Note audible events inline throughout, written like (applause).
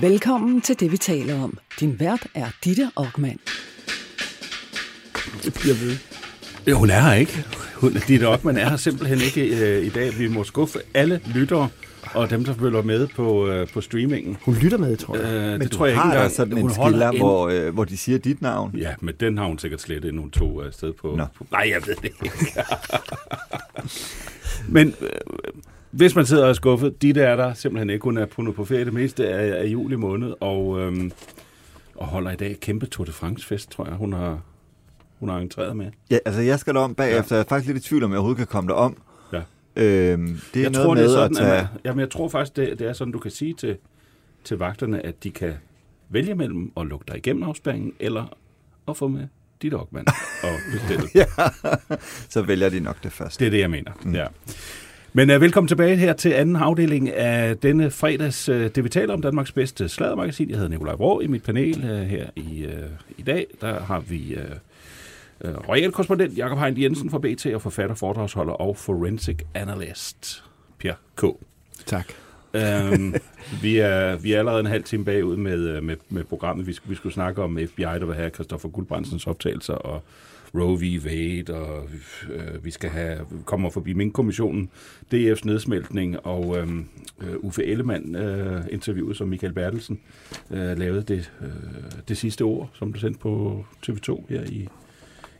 Velkommen til det, vi taler om. Din vært er Ditte Aukmann. Det bliver ved. Ja, hun er her ikke. Hun, Ditte Ockmann er her simpelthen ikke øh, i dag. Vi må skuffe alle lyttere og dem, der følger med på, øh, på streamingen. Hun lytter med, tror jeg. Øh, Men det tror jeg ikke har engang. da sådan Hun en skiller, en- hvor, øh, hvor de siger dit navn. Ja, men den har hun sikkert slet inden hun tog afsted på... Nå. på nej, jeg ved det ikke. (laughs) men øh, hvis man sidder og er skuffet, Ditte er der simpelthen ikke. Hun er på, på ferie det meste af, af juli måned, og, øhm, og holder i dag kæmpe Tour de France-fest, tror jeg, hun har, hun har entreret med. Ja, altså jeg skal om bagefter. Jeg er faktisk lidt i tvivl om, jeg overhovedet kan komme derom. Ja. Øhm, det er jeg noget tror, med det er sådan, at tage... at man, jamen, jeg tror faktisk, det, det er sådan, du kan sige til, til vagterne, at de kan vælge mellem at lukke dig igennem afspæringen, eller at få med dit Ockmann og (laughs) bestille. ja, så vælger de nok det første. Det er det, jeg mener. Mm. Ja. Men uh, velkommen tilbage her til anden afdeling af denne fredags, uh, det vi taler om, Danmarks bedste sladdermagasin. Jeg hedder Nikolaj Vrå i mit panel uh, her i, uh, i dag. Der har vi uh, uh, royal korrespondent Jakob Hein Jensen fra BT og forfatter, foredragsholder og forensic analyst Per K. Tak. um, (laughs) vi, er, vi er allerede en halv time bagud med, med, med programmet. Vi, vi skulle snakke om FBI, der vil have Christoffer Guldbrandsens optagelser, og Roe v. Wade, og øh, vi skal have kommer forbi Mink-kommissionen, DF's nedsmeltning, og øh, øh, Uffe Ellemann øh, interviewet, som Michael Bertelsen øh, lavede det, øh, det sidste ord, som blev sendt på TV2 her i,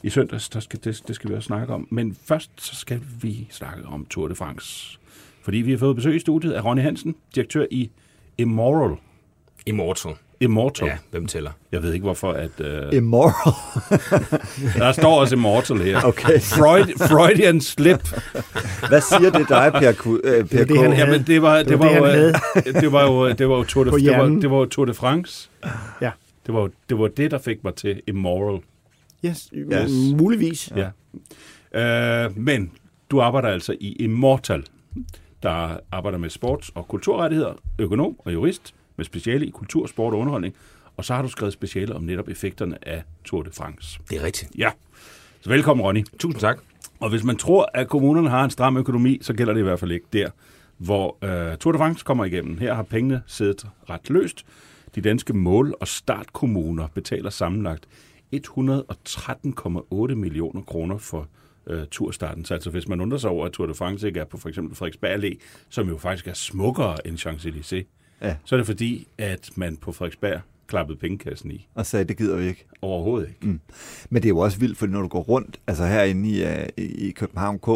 i søndags. Der skal, det, det skal vi også snakke om. Men først så skal vi snakke om Tour de France. Fordi vi har fået besøg i studiet af Ronny Hansen, direktør i Immoral. Immortal. Immortal. Ja, hvem tæller? Jeg ved ikke, hvorfor at... Øh, Immoral. (laughs) der står også Immortal her. Okay. Freud, Freudian slip. Hvad siger det dig, Per, Ku, øh, per det, K? han havde. Jamen, det var, det, Det var var, det, jo, han øh, (laughs) det var jo, det var jo Tour de, (laughs) det var, det var jo Tour de France. Ja. Det var, jo- det var det, der fik mig til Immoral. Yes, Yes. muligvis. Ja. ja. Øh, men du arbejder altså i Immortal, der arbejder med sports- og kulturrettigheder, økonom og jurist, med speciale i kultur, sport og underholdning. Og så har du skrevet speciale om netop effekterne af Tour de France. Det er rigtigt. Ja. Så velkommen, Ronny. Tusind tak. Og hvis man tror, at kommunerne har en stram økonomi, så gælder det i hvert fald ikke der, hvor øh, Tour de France kommer igennem. Her har pengene siddet ret løst. De danske mål- og startkommuner betaler sammenlagt 113,8 millioner kroner for øh, turstarten. Så altså hvis man undrer sig over, at Tour de France ikke er på for eksempel Frederiksberg Allé, som jo faktisk er smukkere end Champs-Élysées, Ja. så er det fordi, at man på Frederiksberg klappede pengekassen i. Og sagde, det gider vi ikke. Overhovedet ikke. Mm. Men det er jo også vildt, for når du går rundt, altså herinde i, uh, i København K,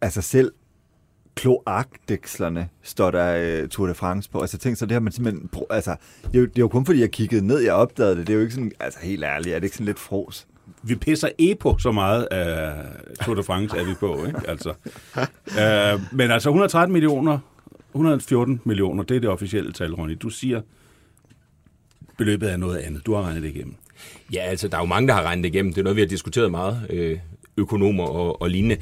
altså selv kloakdækslerne står der uh, Tour de France på. Altså tænk så, det har man simpelthen... Altså, det er, jo, det er jo kun fordi, jeg kiggede ned, jeg opdagede det. Det er jo ikke sådan, altså helt ærligt, er det ikke sådan lidt fros? vi pisser EPO så meget af Tour de France, er vi på, ikke? Altså. (laughs) Øh, men altså 113 millioner, 114 millioner, det er det officielle tal, Ronny. Du siger, beløbet er noget andet. Du har regnet det igennem. Ja, altså, der er jo mange, der har regnet det igennem. Det er noget, vi har diskuteret meget, øh, økonomer og, og lignende.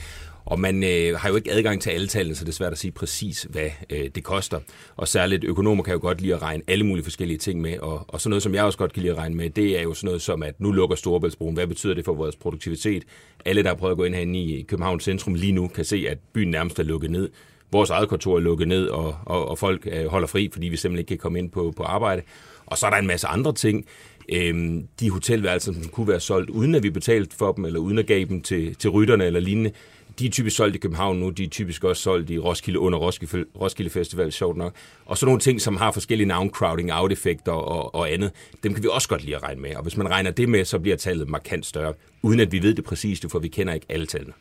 Og man øh, har jo ikke adgang til alle tallene, så det er svært at sige præcis, hvad øh, det koster. Og særligt økonomer kan jo godt lide at regne alle mulige forskellige ting med. Og, og sådan noget, som jeg også godt kan lide at regne med, det er jo sådan noget som, at nu lukker Storebæltsbroen. Hvad betyder det for vores produktivitet? Alle, der har prøvet at gå ind herinde i Københavns centrum lige nu, kan se, at byen nærmest er lukket ned. Vores eget kontor er lukket ned, og, og, og folk øh, holder fri, fordi vi simpelthen ikke kan komme ind på, på arbejde. Og så er der en masse andre ting. Øhm, de hotelværelser, som kunne være solgt, uden at vi betalte for dem, eller uden at gav dem til, til rytterne eller lignende, de er typisk solgt i København nu, de er typisk også solgt i Roskilde under Roskilde, Roskilde Festival, sjovt nok. Og så nogle ting, som har forskellige navn, crowding, out-effekter og, og andet, dem kan vi også godt lide at regne med. Og hvis man regner det med, så bliver tallet markant større, uden at vi ved det præcist, for vi kender ikke alle tallene.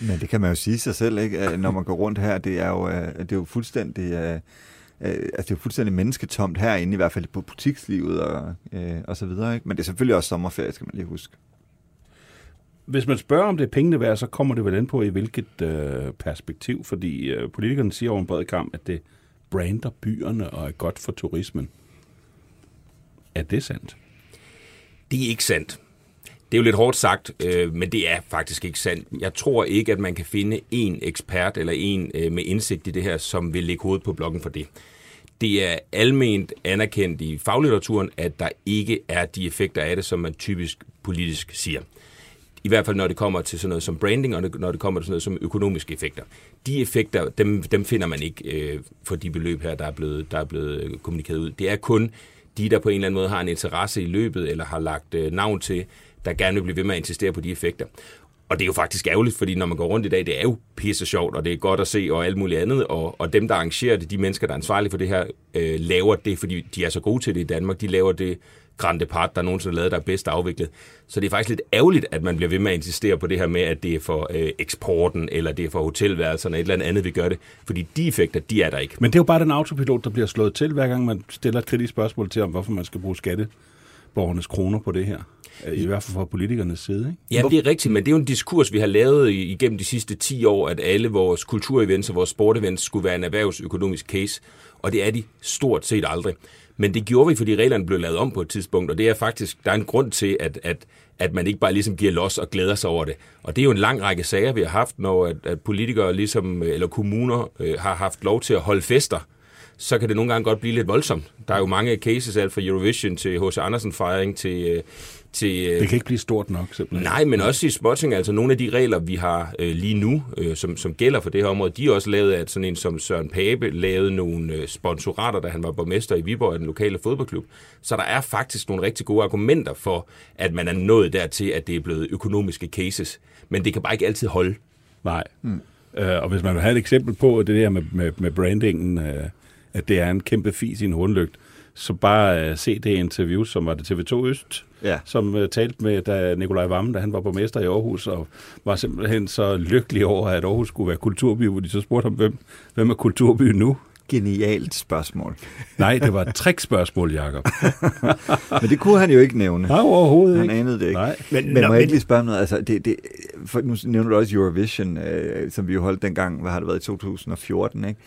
Men det kan man jo sige sig selv, ikke? Når man går rundt her, det er jo, øh, det er jo fuldstændig... øh, øh, Altså, det er jo fuldstændig mennesketomt herinde, i hvert fald på butikslivet og, øh, og så videre. Ikke? Men det er selvfølgelig også sommerferie, skal man lige huske. Hvis man spørger, om det er pengene værd, så kommer det vel an på, i hvilket øh, perspektiv. Fordi øh, politikerne siger over en bred kamp, at det brander byerne og er godt for turismen. Er det sandt? Det er ikke sandt. Det er jo lidt hårdt sagt, øh, men det er faktisk ikke sandt. Jeg tror ikke, at man kan finde en ekspert eller en øh, med indsigt i det her, som vil lægge hovedet på blokken for det. Det er alment anerkendt i faglitteraturen, at der ikke er de effekter af det, som man typisk politisk siger. i hvert fald når det kommer til sådan noget som branding, og når det kommer til sådan noget som økonomiske effekter. De effekter, dem, dem finder man ikke øh, for de beløb her, der er, blevet, der er blevet kommunikeret ud. Det er kun de, der på en eller anden måde har en interesse i løbet, eller har lagt øh, navn til, der gerne vil blive ved med at insistere på de effekter. Og det er jo faktisk ærgerligt, fordi når man går rundt i dag, det er jo pisse sjovt, og det er godt at se, og alt muligt andet. Og, og dem, der arrangerer det, de mennesker, der er ansvarlige for det her, øh, laver det, fordi de er så gode til det i Danmark. De laver det grande part, der nogensinde har lavet, der er bedst afviklet. Så det er faktisk lidt ærgerligt, at man bliver ved med at insistere på det her med, at det er for øh, eksporten, eller det er for hotelværelserne, et eller andet, vi gør det. Fordi de effekter, de er der ikke. Men det er jo bare den autopilot, der bliver slået til, hver gang man stiller et kritisk spørgsmål til, om hvorfor man skal bruge skatteborgernes kroner på det her. I hvert fald fra politikernes side. Ikke? Ja, det er rigtigt, men det er jo en diskurs, vi har lavet igennem de sidste 10 år, at alle vores kulturevents og vores sportevents skulle være en erhvervsøkonomisk case, og det er de stort set aldrig. Men det gjorde vi, fordi reglerne blev lavet om på et tidspunkt, og det er faktisk, der er en grund til, at, at, at man ikke bare ligesom giver los og glæder sig over det. Og det er jo en lang række sager, vi har haft, når at, at politikere ligesom, eller kommuner øh, har haft lov til at holde fester, så kan det nogle gange godt blive lidt voldsomt. Der er jo mange cases, alt fra Eurovision til H.C. Andersen-fejring til, øh, til... Øh, det kan ikke blive stort nok, simpelthen. Nej, men også i spotting, altså nogle af de regler, vi har øh, lige nu, øh, som, som gælder for det her område, de er også lavet af, at sådan en som Søren Pape lavede nogle øh, sponsorater, da han var borgmester i Viborg af den lokale fodboldklub. Så der er faktisk nogle rigtig gode argumenter for, at man er nået dertil, at det er blevet økonomiske cases. Men det kan bare ikke altid holde. Nej. Mm. Øh, og hvis man vil have et eksempel på det der med, med, med brandingen, øh, at det er en kæmpe fis i en hornlygt, så bare uh, se det interview, som var det TV2 Øst, ja. som uh, talte med da Nikolaj Vammen, da han var borgmester i Aarhus, og var simpelthen så lykkelig over, at Aarhus skulle være kulturby, hvor de så spurgte ham, hvem, hvem er kulturby nu? Genialt spørgsmål. Nej, det var et trickspørgsmål, Jacob. (laughs) men det kunne han jo ikke nævne. Nej, overhovedet han ikke. anede det ikke. Nej. Men, men må jeg ikke lige spørge noget? Altså, det, det, for nu nævner du også Eurovision, øh, som vi jo holdt dengang, hvad har det været, i 2014, ikke?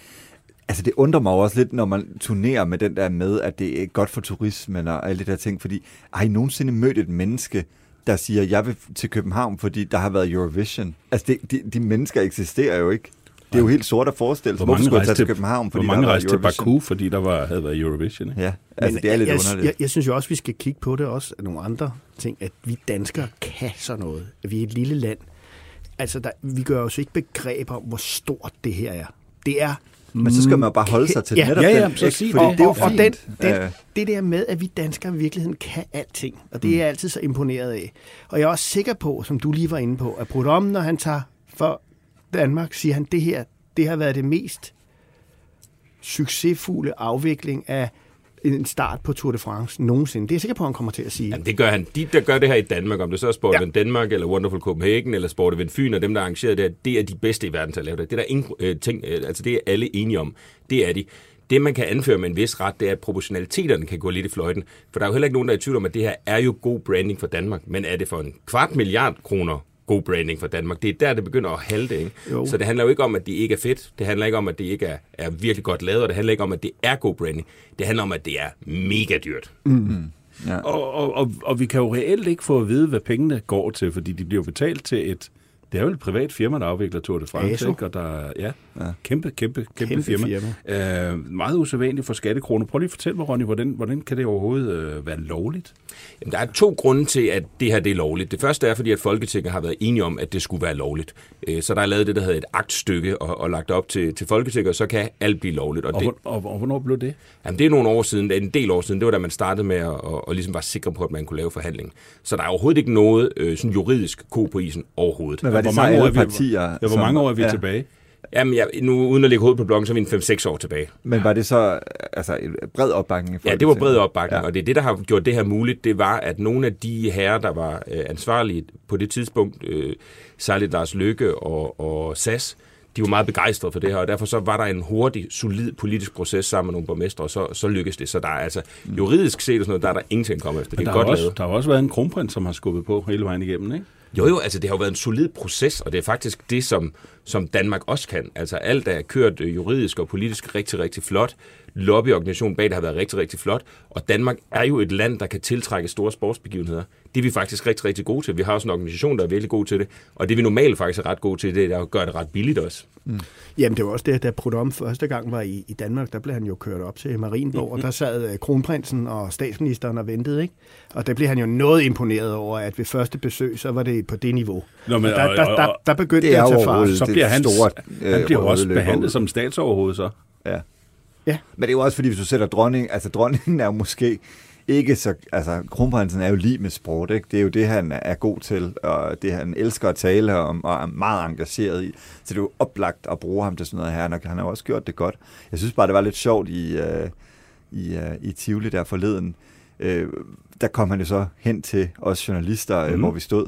Altså det undrer mig også lidt, når man turnerer med den der med, at det er godt for turismen og alle de der ting, fordi har I nogensinde mødt et menneske, der siger, jeg vil til København, fordi der har været Eurovision? Altså det, de, de mennesker eksisterer jo ikke. Det er jo helt sort at forestille sig, skulle jeg tage til København, fordi hvor mange rejste til Baku, fordi der var, havde været Eurovision. Ikke? Ja, altså Men det er lidt jeg, underligt. Jeg, jeg synes jo også, vi skal kigge på det også af nogle andre ting, at vi danskere kan sådan noget. At vi er et lille land. Altså, der, vi gør os ikke begreb om, hvor stort det her er. Det er men så skal man jo bare holde sig til ja, netop ja, ja, den, så sig og, det er jo og, og den, den, det der med, at vi danskere i virkeligheden kan alting, og det er jeg altid så imponeret af. Og jeg er også sikker på, som du lige var inde på, at Brudom, når han tager for Danmark, siger han, det her, det har været det mest succesfulde afvikling af en start på Tour de France nogensinde. Det er jeg sikker på, at han kommer til at sige. Jamen, det gør han. De, der gør det her i Danmark, om det så er Sport ja. Danmark, eller Wonderful Copenhagen, eller Sport Event Fyn, og dem, der arrangerer det, det er de bedste i verden til at lave det. Det er der ingen øh, ting, øh, altså det er alle enige om. Det er de. Det, man kan anføre med en vis ret, det er, at proportionaliteterne kan gå lidt i fløjten. For der er jo heller ikke nogen, der er i tvivl om, at det her er jo god branding for Danmark. Men er det for en kvart milliard kroner god branding for Danmark. Det er der, det begynder at halte. Ikke? Jo. Så det handler jo ikke om, at det ikke er fedt. Det handler ikke om, at det ikke er, er virkelig godt lavet. Og det handler ikke om, at det er god branding. Det handler om, at det er mega dyrt. Mm-hmm. Ja. Og, og, og, og vi kan jo reelt ikke få at vide, hvad pengene går til, fordi de bliver betalt til et det er jo et privat firma, der afvikler Tour de France, ikke? og der ja, ja, kæmpe, kæmpe, kæmpe, kæmpe firma. firma. Øh, meget usædvanligt for skattekroner. Prøv lige at fortælle mig, Ronny, hvordan, hvordan kan det overhovedet øh, være lovligt? Jamen, der er to grunde til, at det her det er lovligt. Det første er, fordi at Folketinget har været enige om, at det skulle være lovligt. Øh, så der er lavet det, der hedder et aktstykke, og, og lagt op til, til Folketinget, og så kan alt blive lovligt. Og, og, det, og, og hvornår blev det? Jamen, det er nogle år siden, det er en del år siden. Det var da man startede med at og, og ligesom var sikre på, at man kunne lave forhandling. Så der er overhovedet ikke noget øh, sådan juridisk ko på isen overhovedet. Men var det hvor mange år er vi, partier? Ja, hvor mange år er vi ja. tilbage? Jamen, jeg, nu uden at lægge hovedet på bloggen, så er vi en 5-6 år tilbage. Men var det så altså, en bred opbakning? Ja, det var bred opbakning, ja. og det er det, der har gjort det her muligt. Det var, at nogle af de herrer, der var øh, ansvarlige på det tidspunkt, øh, særligt Lars Lykke og, og SAS, de var meget begejstrede for det her, og derfor så var der en hurtig, solid politisk proces sammen med nogle borgmestre, og så, så lykkedes det. Så der er altså juridisk set og sådan noget, der er der ingenting kommet efter. Det er der, godt også, lavet. der har også været en kronprins, som har skubbet på hele vejen igennem, ikke? Jo, jo, altså det har jo været en solid proces, og det er faktisk det, som, som Danmark også kan. Altså alt er kørt øh, juridisk og politisk rigtig, rigtig flot. Lobbyorganisationen bag det har været rigtig, rigtig flot. Og Danmark er jo et land, der kan tiltrække store sportsbegivenheder. Det er vi faktisk rigtig, rigtig gode til. Vi har også en organisation, der er virkelig god til det. Og det vi normalt faktisk er ret gode til, det er at gøre det ret billigt også. Mm. Jamen det var også det, da Prudhomme første gang var i, i Danmark, der blev han jo kørt op til Marienborg, mm-hmm. og der sad øh, kronprinsen og statsministeren og ventede, ikke? Og der blev han jo noget imponeret over, at ved første besøg, så var det på det niveau. Nå, men, der, og- der, der, der begyndte Det det at tage fart. så bliver han, store, øh, han bliver jo også behandlet som statsoverhoved så. Ja. Ja. Men det er jo også fordi, hvis du sætter dronning, altså dronningen er jo måske ikke så, altså kronprinsen er jo lige med sport, ikke? Det er jo det, han er god til, og det han elsker at tale om, og er meget engageret i. Så det er jo oplagt at bruge ham til sådan noget her, og han har også gjort det godt. Jeg synes bare, det var lidt sjovt i, øh, i, øh, i Tivoli der forleden. Øh, der kom han jo så hen til os journalister, øh, Mhm. hvor vi stod.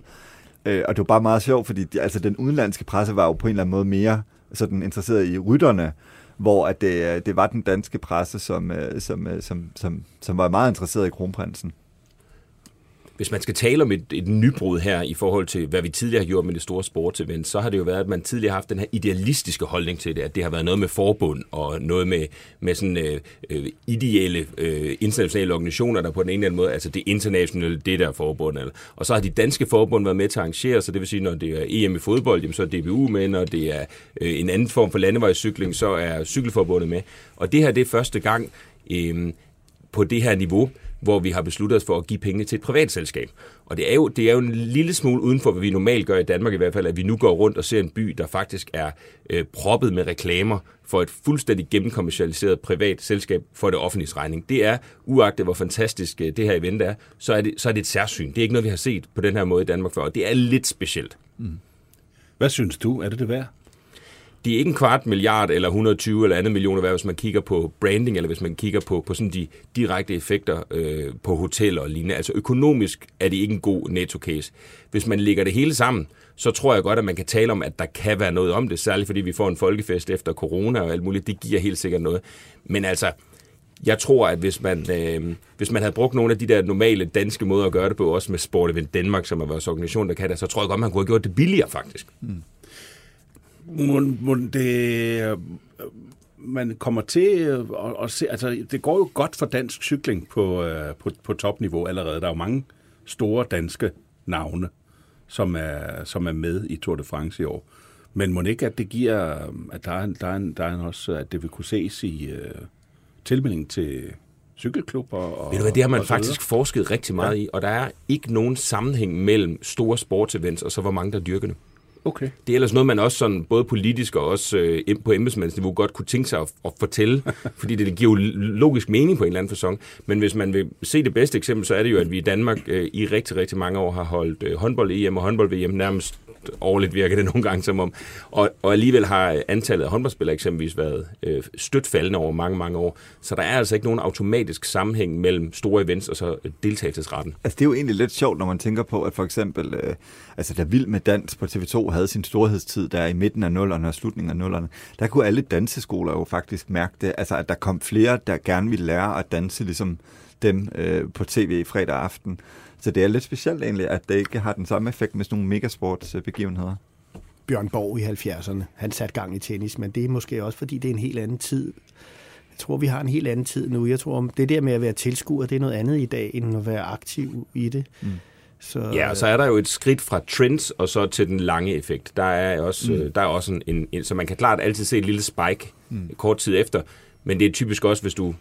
Øh, og det var bare meget sjovt, fordi altså, den udenlandske presse var jo på en eller anden måde mere sådan interesseret i rytterne, hvor at det, det var den danske presse, som, øh, som, øh, som, som, som var meget interesseret i kronprinsen. Hvis man skal tale om et, et nybrud her i forhold til, hvad vi tidligere har gjort med det store sportsevent, så har det jo været, at man tidligere har haft den her idealistiske holdning til det, at det har været noget med forbund og noget med, med sådan øh, øh, ideelle øh, internationale organisationer, der på den ene eller anden måde, altså det internationale, det der forbund, eller, og så har de danske forbund været med til at arrangere, så det vil sige, når det er EM i fodbold, jamen, så er DBU med, når det er øh, en anden form for landevejscykling, så er cykelforbundet med. Og det her, det er første gang, øh, på det her niveau, hvor vi har besluttet os for at give penge til et privat selskab. Og det er, jo, det er jo en lille smule uden for, hvad vi normalt gør i Danmark i hvert fald, at vi nu går rundt og ser en by, der faktisk er øh, proppet med reklamer for et fuldstændig gennemkommercialiseret privat selskab for det offentlige regning. Det er, uagtet hvor fantastisk øh, det her event er, så er, det, så er det et særsyn. Det er ikke noget, vi har set på den her måde i Danmark før, og det er lidt specielt. Mm. Hvad synes du? Er det det værd? Det er ikke en kvart milliard eller 120 eller andet millioner værd, hvis man kigger på branding, eller hvis man kigger på, på sådan de direkte effekter øh, på hoteller og lignende. Altså økonomisk er det ikke en god netto-case. Hvis man lægger det hele sammen, så tror jeg godt, at man kan tale om, at der kan være noget om det, særligt fordi vi får en folkefest efter corona og alt muligt. Det giver helt sikkert noget. Men altså, jeg tror, at hvis man, øh, hvis man havde brugt nogle af de der normale danske måder at gøre det på, også med Sport Event Danmark, som er vores organisation, der kan det, så tror jeg godt, man kunne have gjort det billigere faktisk. Mm. Må, må det, man kommer til at, at se, altså det går jo godt for dansk cykling på, øh, på, på topniveau allerede. Der er jo mange store danske navne, som er, som er med i Tour de France i år. Men må det ikke, at det giver, at der er, en, der er, en, der er en også, at det vil kunne ses i øh, tilmelding til cykelklubber og Ved du hvad, det har man så videre? faktisk forsket rigtig meget ja. i, og der er ikke nogen sammenhæng mellem store sportsevents og så hvor mange der dyrker det. Okay. Det er ellers noget, man også sådan, både politisk og også øh, på embedsmandsniveau godt kunne tænke sig at, at fortælle, (laughs) fordi det, giver jo logisk mening på en eller anden fasong. Men hvis man vil se det bedste eksempel, så er det jo, at vi i Danmark øh, i rigtig, rigtig mange år har holdt øh, håndbold-EM og håndbold-VM nærmest årligt virker det (laughs) nogle gange som om. Og, og alligevel har antallet af håndboldspillere eksempelvis været øh, stødt faldende over mange, mange år. Så der er altså ikke nogen automatisk sammenhæng mellem store events og så øh, deltagelsesretten. Altså, det er jo egentlig lidt sjovt, når man tænker på, at for eksempel, øh, altså, da Vild med Dans på TV2 havde sin storhedstid der i midten af nullerne og slutningen af nullerne. Der kunne alle danseskoler jo faktisk mærke det. Altså, at der kom flere, der gerne ville lære at danse, ligesom dem øh, på tv fredag aften. Så det er lidt specielt egentlig, at det ikke har den samme effekt med sådan nogle megasportsbegivenheder. Bjørn Borg i 70'erne. Han satte gang i tennis, men det er måske også, fordi det er en helt anden tid. Jeg tror, vi har en helt anden tid nu. Jeg tror, om det der med at være tilskuer, det er noget andet i dag, end at være aktiv i det. Mm. Så, Ja, og så er der jo et skridt fra trends og så til den lange effekt. Der er også, mm. der er også en, en, en, så man kan klart altid se et lille spike mm. kort tid efter, men det er typisk også, hvis du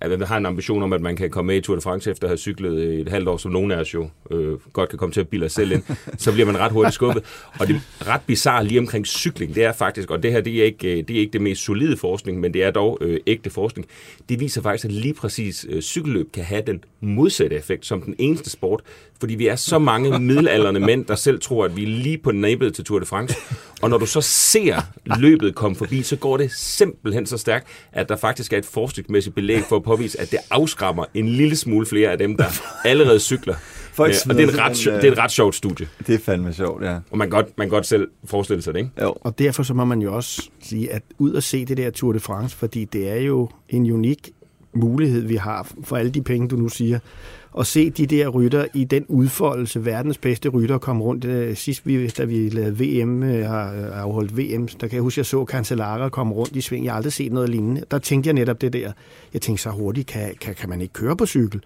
at man har en ambition om, at man kan komme med i Tour de France efter at have cyklet et halvt år, som nogen af os jo øh, godt kan komme til at bilde os selv ind, (laughs) så bliver man ret hurtigt skubbet. Og det ret bizarre lige omkring cykling, det er faktisk, og det her det er ikke det, er ikke det mest solide forskning, men det er dog øh, ægte forskning, det viser faktisk, at lige præcis øh, cykelløb kan have den modsatte effekt som den eneste sport, fordi vi er så mange middelalderne mænd, der selv tror, at vi er lige på næbet til Tour de France. Og når du så ser løbet komme forbi, så går det simpelthen så stærkt, at der faktisk er et forskningsmæssigt belæg for at påvise, at det afskræmmer en lille smule flere af dem, der allerede cykler. Folk Øh, og det er, en ret, simpelthen, det er et ret sjovt studie. Det er fandme sjovt, ja. Og man kan godt, man kan godt selv forestille sig det, ikke? Jo. Og derfor så må man jo også sige, at ud og se det der Tour de France, fordi det er jo en unik mulighed, vi har for alle de penge, du nu siger, at se de der rytter i den udfoldelse, verdens bedste rytter kom rundt. Øh, sidst, vi, da vi lavede VM, øh, har øh, afholdt VM, der kan jeg huske, at jeg så Cancellara komme rundt i sving. Jeg har aldrig set noget lignende. Der tænkte jeg netop det der. Jeg tænkte, så hurtigt kan, kan, kan man ikke køre på cykel.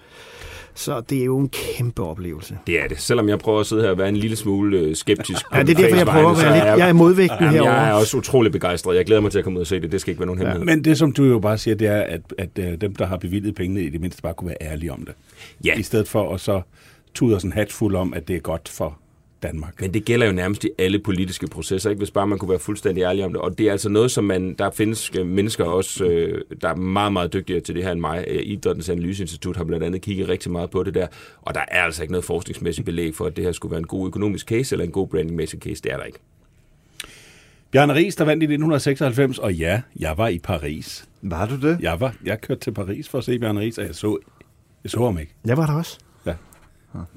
Så det er jo en kæmpe oplevelse. Det er det. Selvom jeg prøver at sidde her og være en lille smule øh, skeptisk. Ja, det er derfor, jeg prøver at være lidt... Jeg er modvægten Jamen, herovre. jeg er også utrolig begejstret. Jeg glæder mig til at komme ud og se det. Det skal ikke være nogen Ja, hemmelighed. men det, som du jo bare siger, det er, at, at øh, dem, der har bevilget pengene, i det mindste bare kunne være ærlige om det. Ja. I stedet for at så tude os en hat fuld om, at det er godt for Danmark. Men det gælder jo nærmest i alle politiske processer, ikke? hvis bare man kunne være fuldstændig ærlig om det. Og det er altså noget, som man, der findes øh, mennesker også, øh, der er meget, meget dygtigere til det her end mig. Øh, Idrættens Analyseinstitut har blandt andet kigget rigtig meget på det der, og der er altså ikke noget forskningsmæssigt belæg for, at det her skulle være en god økonomisk case eller en god brandingmæssig case. Det er der ikke. Bjarne Ries, der vandt i 1996, og ja, jeg var i Paris. Var du det? Jeg var, jeg kørte til Paris for at se Bjarne Ries, og jeg så, jeg så ham ikke. Jeg var der også. Ja.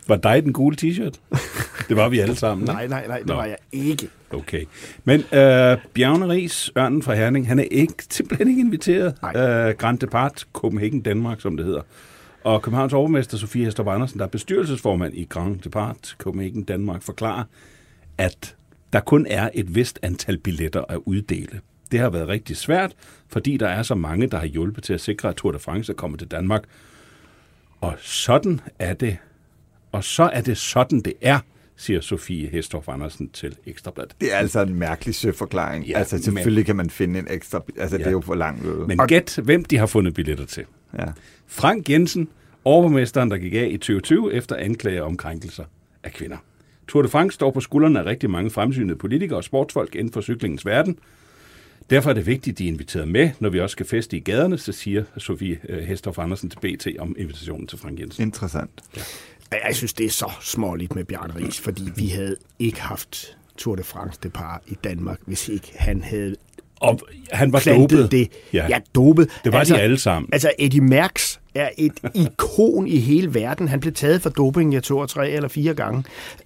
Var dig den gule t-shirt? (laughs) Det var vi alle sammen. Nej, nej, nej, det Nå. var jeg ikke. Okay. Men øh, Bjarne Ries, Ørnen fra Herning, han er ikke, (laughs) simpelthen ikke inviteret. Nej. Øh, Grand Depart, Copenhagen, Danmark, som det hedder. Og Københavns overmester Sofie Hestrup Andersen, der er bestyrelsesformand i Grand Depart, Copenhagen, Danmark, forklarer, at der kun er et vist antal billetter at uddele. Det har været rigtig svært, fordi der er så mange, der har hjulpet til at sikre, at Tour de France er kommet til Danmark. Og sådan er det. Og så er det sådan, det er, siger Sofie Hestorff Andersen til Ekstrabladet. Det er altså en mærkelig søforklaring. Ja, altså selvfølgelig kan man finde en ekstra... Altså ja. det er jo for langt ude. Men gæt, hvem de har fundet billetter til. Ja. Frank Jensen, overborgmesteren, der gik af i 2020 efter anklager om krænkelser af kvinder. Tour de France står på skuldrene af rigtig mange fremsynede politikere og sportsfolk inden for cyklingens verden. Derfor er det vigtigt, at de er inviteret med, når vi også skal feste i gaderne, så siger Sofie øh, Hestorff Andersen til BT om invitationen til Frank Jensen. Interessant. Ja, Jeg synes, det er så småligt med Bjarne Ries, fordi vi havde ikke haft Tour de France Depart i Danmark, hvis ikke han havde Og han var dopet. det. Ja. ja dopet. Det var de alle sammen. Altså, Eddie Merckx er et (laughs) ikon i hele verden. Han blev taget for doping, jeg tror, tre eller fire gange.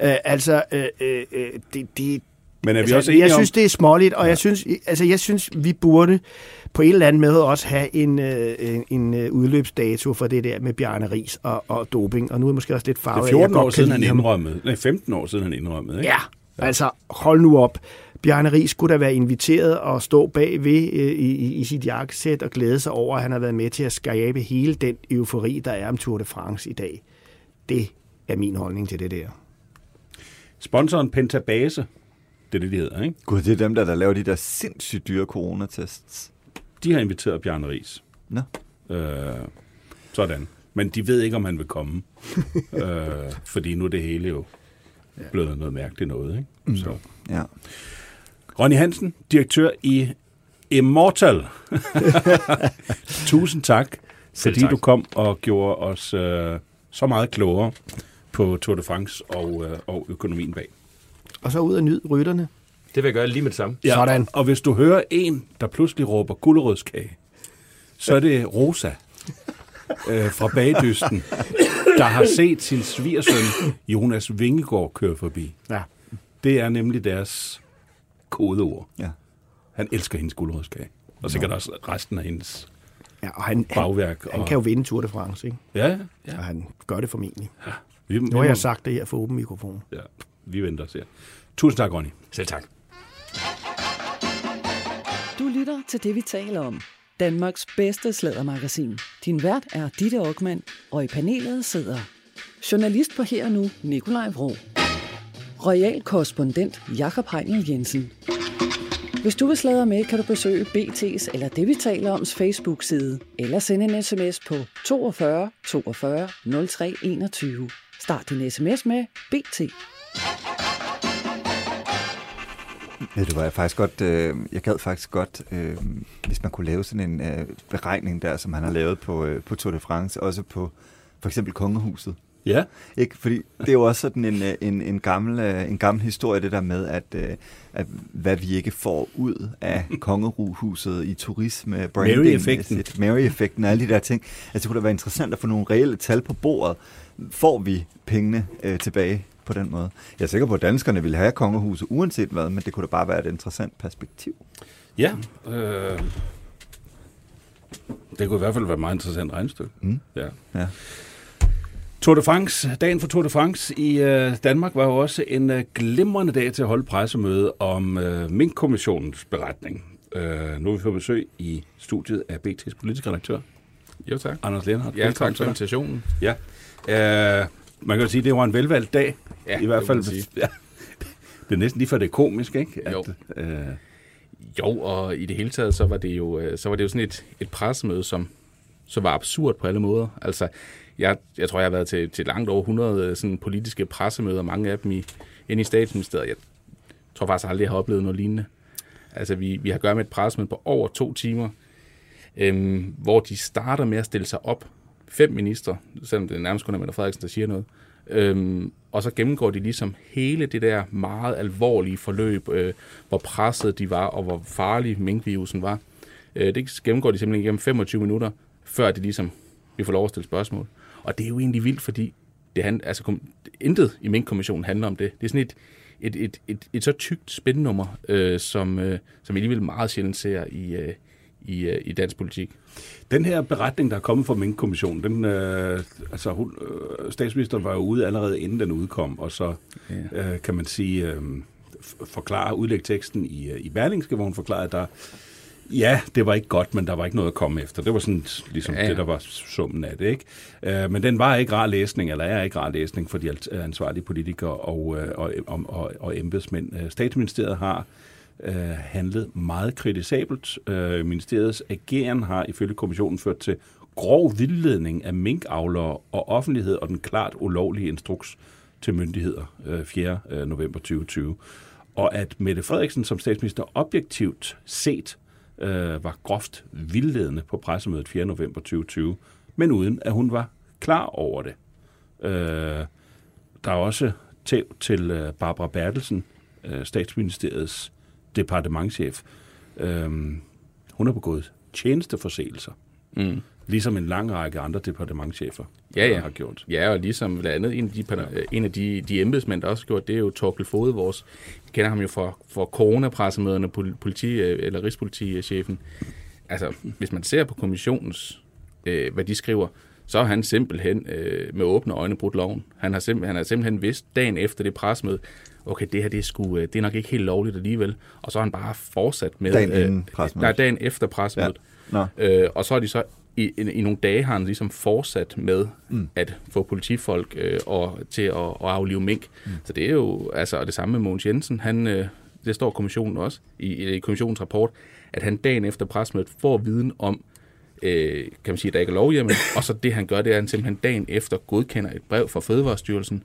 Uh, altså, uh, uh, det, det, Men er vi altså, også enige jeg om... synes, det er småligt, og jeg synes, altså, jeg synes, vi burde på en eller anden måde også have en, øh, en, en øh, udløbsdato for det der med Bjarne Ries og, og doping. Og nu er måske også lidt Det farvet. er af, at 14 jeg år siden, han indrømmede. Nej, 15 år siden, han indrømmede. Ikke? Ja, altså hold nu op. Bjarne Ries skulle da være inviteret og stå bagved øh, i, i, i sit jakkesæt og glæde sig over, at han har været med til at skabe hele den eufori, der er om Tour de France i dag. Det er min holdning til det der. Sponsoren Pentabase, det er det, de hedder, ikke? Gud, det er dem, der, der laver de der sindssygt dyre coronatests. De har inviteret Bjarne Ries. Nå. Øh, sådan. Men de ved ikke, om han vil komme. (laughs) øh, fordi nu er det hele jo blevet noget mærkeligt noget. Ikke? Mm. Så. Ja. Ronny Hansen, direktør i Immortal. (laughs) Tusind tak, Selv fordi tak. du kom og gjorde os øh, så meget klogere på Tour de France og, øh, og økonomien bag. Og så ud og nyd rytterne. Det vil jeg gøre lige med det samme. Sådan. Og, hvis du hører en, der pludselig råber gulerødskage, så er det Rosa (laughs) øh, fra Bagdysten, der har set sin svigersøn Jonas Vingegaard køre forbi. Ja. Det er nemlig deres kodeord. ja. Han elsker hendes gulerødskage. Og sikkert også resten af hendes ja og han, han, bagværk. han og, kan jo vinde Tour de France, ikke? Ja, ja. Og han gør det formentlig. Vi, Nu har jeg sagt det her for åben mikrofon. Ja, vi venter og ser. Tusind tak, Ronny. Selv tak. Du lytter til det, vi taler om. Danmarks bedste slædermagasin. Din vært er Ditte Aukmann, og i panelet sidder journalist på Her Nu, Nikolaj Vrå. Royal korrespondent Jakob Heinel Jensen. Hvis du vil sladre med, kan du besøge BT's eller det, vi taler oms Facebook-side, eller sende en sms på 42 42 03 21. Start din sms med BT. Ved du hvad, jeg faktisk godt, øh, jeg gad faktisk godt, øh, hvis man kunne lave sådan en øh, beregning der, som han har lavet på, øh, på Tour de France, også på for eksempel Kongehuset. Ja. Ikke? Fordi det er jo også sådan en, øh, en, en, gammel, øh, en gammel historie, det der med, at, øh, at hvad vi ikke får ud af (laughs) kongehuset i turisme, branding, Mary-effekten. Mary-effekten og alle de der ting. Altså det kunne da være interessant at få nogle reelle tal på bordet. Får vi pengene øh, tilbage på den måde? Jeg er sikker på, at danskerne vil have kongehuset uanset hvad, men det kunne da bare være et interessant perspektiv. Ja. Øh, det kunne i hvert fald være et meget interessant regnestykke. Mm. Ja. Ja. Tour de France, dagen for Tour de France i øh, Danmark var jo også en øh, glimrende dag til at holde pressemøde om øh, Mink-kommissionens beretning. Øh, nu er vi på besøg i studiet af BT's politiske redaktør, Jo, tak. Anders Lennart. Ja, tak for invitationen. Ja. Øh, man kan jo sige, at det var en velvalgt dag. Ja, I hvert fald. sige. (laughs) Ja. Det er næsten lige for det komisk, ikke? Jo. øh, Jo, og i det hele taget, så var det jo, øh, så var det jo sådan et, et pressemøde, som så var absurd på alle måder. Altså, jeg, jeg tror, jeg har været til, til langt over 100 sådan politiske pressemøder, mange af dem i, inde i statsministeriet. Jeg tror faktisk aldrig, jeg har oplevet noget lignende. Altså, vi, vi har gør med et pressemøde på over to timer, øhm, hvor de starter med at stille sig op. Fem minister, selvom det er nærmest kun er Mette Frederiksen, der siger noget. Øhm, og så gennemgår de ligesom hele det der meget alvorlige forløb, øh, hvor presset de var, og hvor farlig minkvirusen var. Øh, det gennemgår de simpelthen igennem 25 minutter, før de ligesom vi får lov at stille spørgsmål. Og det er jo egentlig vildt, fordi det han, altså, kom, intet i minkkommissionen handler om det. Det er sådan et, et, et, et, et så tykt spændnummer, øh, som, øh, som vi alligevel meget sjældent ser i, øh, i, øh, i dansk politik. Den her beretning, der er kommet fra Mink-kommissionen, den, øh, altså, hun, øh, statsministeren var jo ude allerede inden den udkom, og så ja. øh, kan man sige, øh, forklare, udlægge teksten i, øh, i Berlingske, hvor hun forklarede, at der Ja, det var ikke godt, men der var ikke noget at komme efter. Det var sådan ligesom ja, ja. det, der var summen af det. Ikke? Uh, men den var ikke rar læsning, eller er ikke rar læsning for de ansvarlige politikere og, uh, og, og, og, og embedsmænd. Uh, Statsministeriet har uh, handlet meget kritisabelt. Øh, ministeriets ageren har ifølge kommissionen ført til grov vildledning af minkavlere og offentlighed og den klart ulovlige instruks til myndigheder øh, 4. Øh, november 2020. Og at Mette Frederiksen som statsminister objektivt set øh, var groft vildledende på pressemødet 4. november 2020, men uden at hun var klar over det. Øh, der er også tæv til øh, Barbara Bertelsen, øh, statsministeriets departementchef. Øh, hun har begået tjenesteforseelser. Mm ligesom en lang række andre departementchefer ja, ja. har gjort. Ja, og ligesom blandt andet en af de, ja. en af de, de embedsmænd, der også har gjort, det er jo Torkel Fode, vores, vi kender ham jo fra, fra coronapressemøderne, politi, eller rigspolitichefen. Altså, hvis man ser på kommissionens, øh, hvad de skriver, så har han simpelthen øh, med åbne øjne brudt loven. Han har, simpelthen, han har simpelthen vidst dagen efter det pressemøde, okay, det her det er, sgu, øh, det er nok ikke helt lovligt alligevel. Og så har han bare fortsat med... Dagen inden pressemødet. Nej, dagen efter pressemødet. Ja. Øh, og så har de så i, i, i nogle dage har han ligesom fortsat med mm. at få politifolk øh, og, til at, at aflive mink. Mm. Så det er jo, altså, og det samme med Mogens Jensen, han, øh, det står kommissionen også i, i kommissionens rapport, at han dagen efter presmødet får viden om, øh, kan man sige, at der ikke er lovhjemmel, (laughs) og så det han gør, det er, at han simpelthen dagen efter godkender et brev fra Fødevarestyrelsen,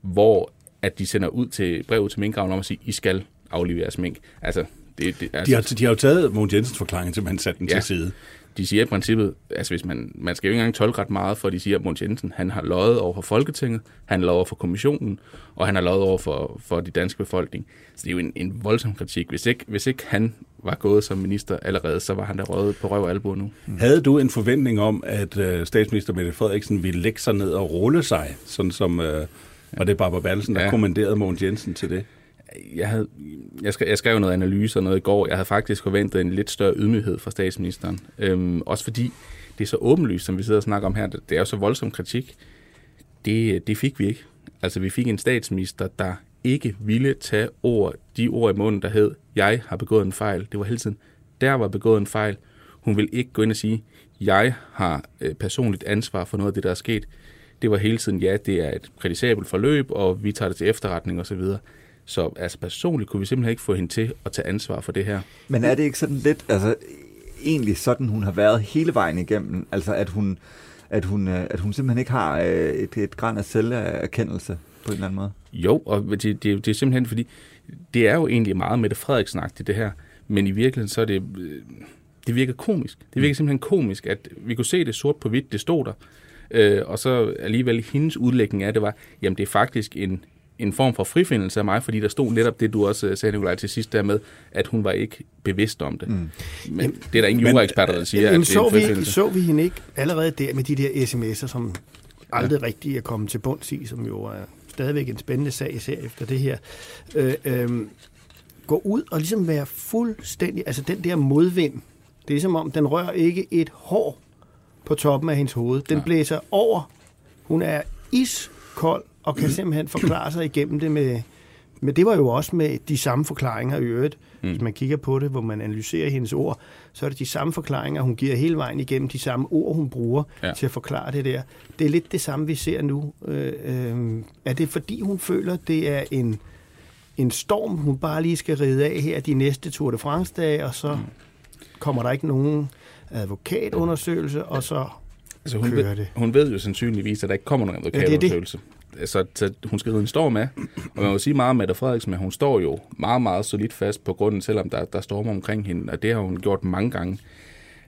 hvor at de sender ud til brevet til minkavlen om at sige, I skal aflive jeres mink. Altså, det, det, altså, de, har, de har jo taget Mogens Jensens forklaring, simpelthen sat den ja, til side de siger i princippet, altså hvis man, man skal jo ikke engang tolke ret meget, for de siger, at Mogens Jensen, han har løjet over for Folketinget, han har løjet over for kommissionen, og han har løjet over for, for de danske befolkning. Så det er jo en, en voldsom kritik. Hvis ikke, hvis ikke han var gået som minister allerede, så var han der røget på røv og albu nu. Mm. Havde du en forventning om, at uh, statsminister Mette Frederiksen ville lægge sig ned og rulle sig, sådan som... Uh, var det Barbara Bertelsen, der ja. kommanderede Mogens Jensen til det? jeg, havde, jeg, skrev, jeg skrev noget analyse og noget i går. Jeg havde faktisk forventet en lidt større ydmyghed fra statsministeren. Øhm, også fordi det er så åbenlyst, som vi sidder og snakker om her. Det er jo så voldsom kritik. Det, det fik vi ikke. Altså, vi fik en statsminister, der ikke ville tage ord, de ord i munden, der hed, jeg har begået en fejl. Det var hele tiden, der var begået en fejl. Hun vil ikke gå ind og sige, jeg har øh, personligt ansvar for noget af det, der er sket. Det var hele tiden, ja, det er et kritisabelt forløb, og vi tager det til efterretning osv. Så altså personligt kunne vi simpelthen ikke få hende til at tage ansvar for det her. Men er det ikke sådan lidt, altså egentlig sådan, hun har været hele vejen igennem? Altså at hun, at hun, øh, at hun simpelthen ikke har øh, et, et græn af selverkendelse på en eller anden måde? Jo, og det, det, det er simpelthen fordi, det er jo egentlig meget Mette frederiksen det her, men i virkeligheden så er det, øh, det virker komisk. Det virker simpelthen komisk, at vi kunne se det sort på hvidt, det stod der, øh, og så alligevel hendes udlægning af det var, jamen det er faktisk en, en form for frifindelse af mig, fordi der stod netop det, du også sagde, Nicolaj, til sidst der med, at hun var ikke bevidst om det. Mm. Men jamen, det er der ingen juraeksperter, der siger, jamen, at det er en frifindelse. Så vi, så vi hende ikke allerede der med de der sms'er, som aldrig ja. rigtig er kommet til bunds i, som jo er stadigvæk en spændende sag, især efter det her. Øh, øh, gå ud og ligesom være fuldstændig, altså den der modvind, det er som om, den rører ikke et hår på toppen af hendes hoved. Den ja. blæser over. Hun er iskold og kan (clears throat) simpelthen forklare sig igennem det med... Men det var jo også med de samme forklaringer i øvrigt. Mm. Hvis man kigger på det, hvor man analyserer hendes ord, så er det de samme forklaringer, hun giver hele vejen igennem, de samme ord, hun bruger ja. til at forklare det der. Det er lidt det samme, vi ser nu. Øh, øh, er det fordi, hun føler, det er en, en storm, hun bare lige skal ride af her de næste Tour de France-dage, og så mm. kommer der ikke nogen advokatundersøgelse, og så Altså, hun, kører ved, det. hun ved jo sandsynligvis, at der ikke kommer nogen det er det. advokatundersøgelse. Så, så hun skal en storm af. Og man må sige meget om Mette Frederiksen, men hun står jo meget, meget solidt fast på grunden, selvom der, der stormer omkring hende, og det har hun gjort mange gange.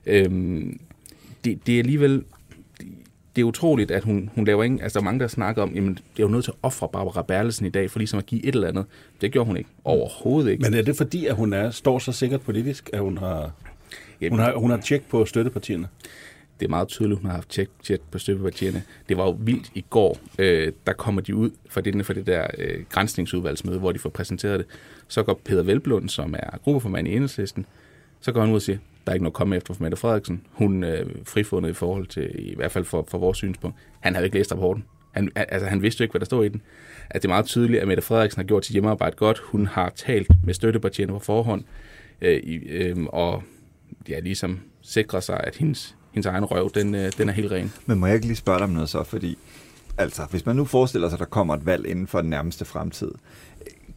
Øhm, det, det er alligevel... Det er utroligt, at hun, hun laver ingen... Altså, der er mange, der snakker om, jamen, det er jo nødt til at ofre Barbara Berlesen i dag, for ligesom at give et eller andet. Det gjorde hun ikke. Overhovedet ikke. Men er det fordi, at hun er, står så sikkert politisk, at hun har, Jamen, hun har, hun har tjek på støttepartierne? det er meget tydeligt, hun har haft tjek, tjek på støttepartierne. Det var jo vildt i går. Øh, der kommer de ud fra det, for det der øh, grænsningsudvalgsmøde, hvor de får præsenteret det. Så går Peter Velblund, som er gruppeformand i Enhedslisten, så går han ud og siger, der er ikke noget at komme efter for Mette Frederiksen. Hun er øh, frifundet i forhold til, i hvert fald for, for vores synspunkt. Han havde ikke læst rapporten. Han, altså, han vidste jo ikke, hvad der stod i den. At det er meget tydeligt, at Mette Frederiksen har gjort sit hjemmearbejde godt. Hun har talt med støttepartierne på forhånd, øh, øh, og ja, ligesom sikrer sig, at hendes, hendes egen røv, den, øh, den er helt ren. Men må jeg ikke lige spørge dig om noget så? Fordi, altså, hvis man nu forestiller sig, at der kommer et valg inden for den nærmeste fremtid,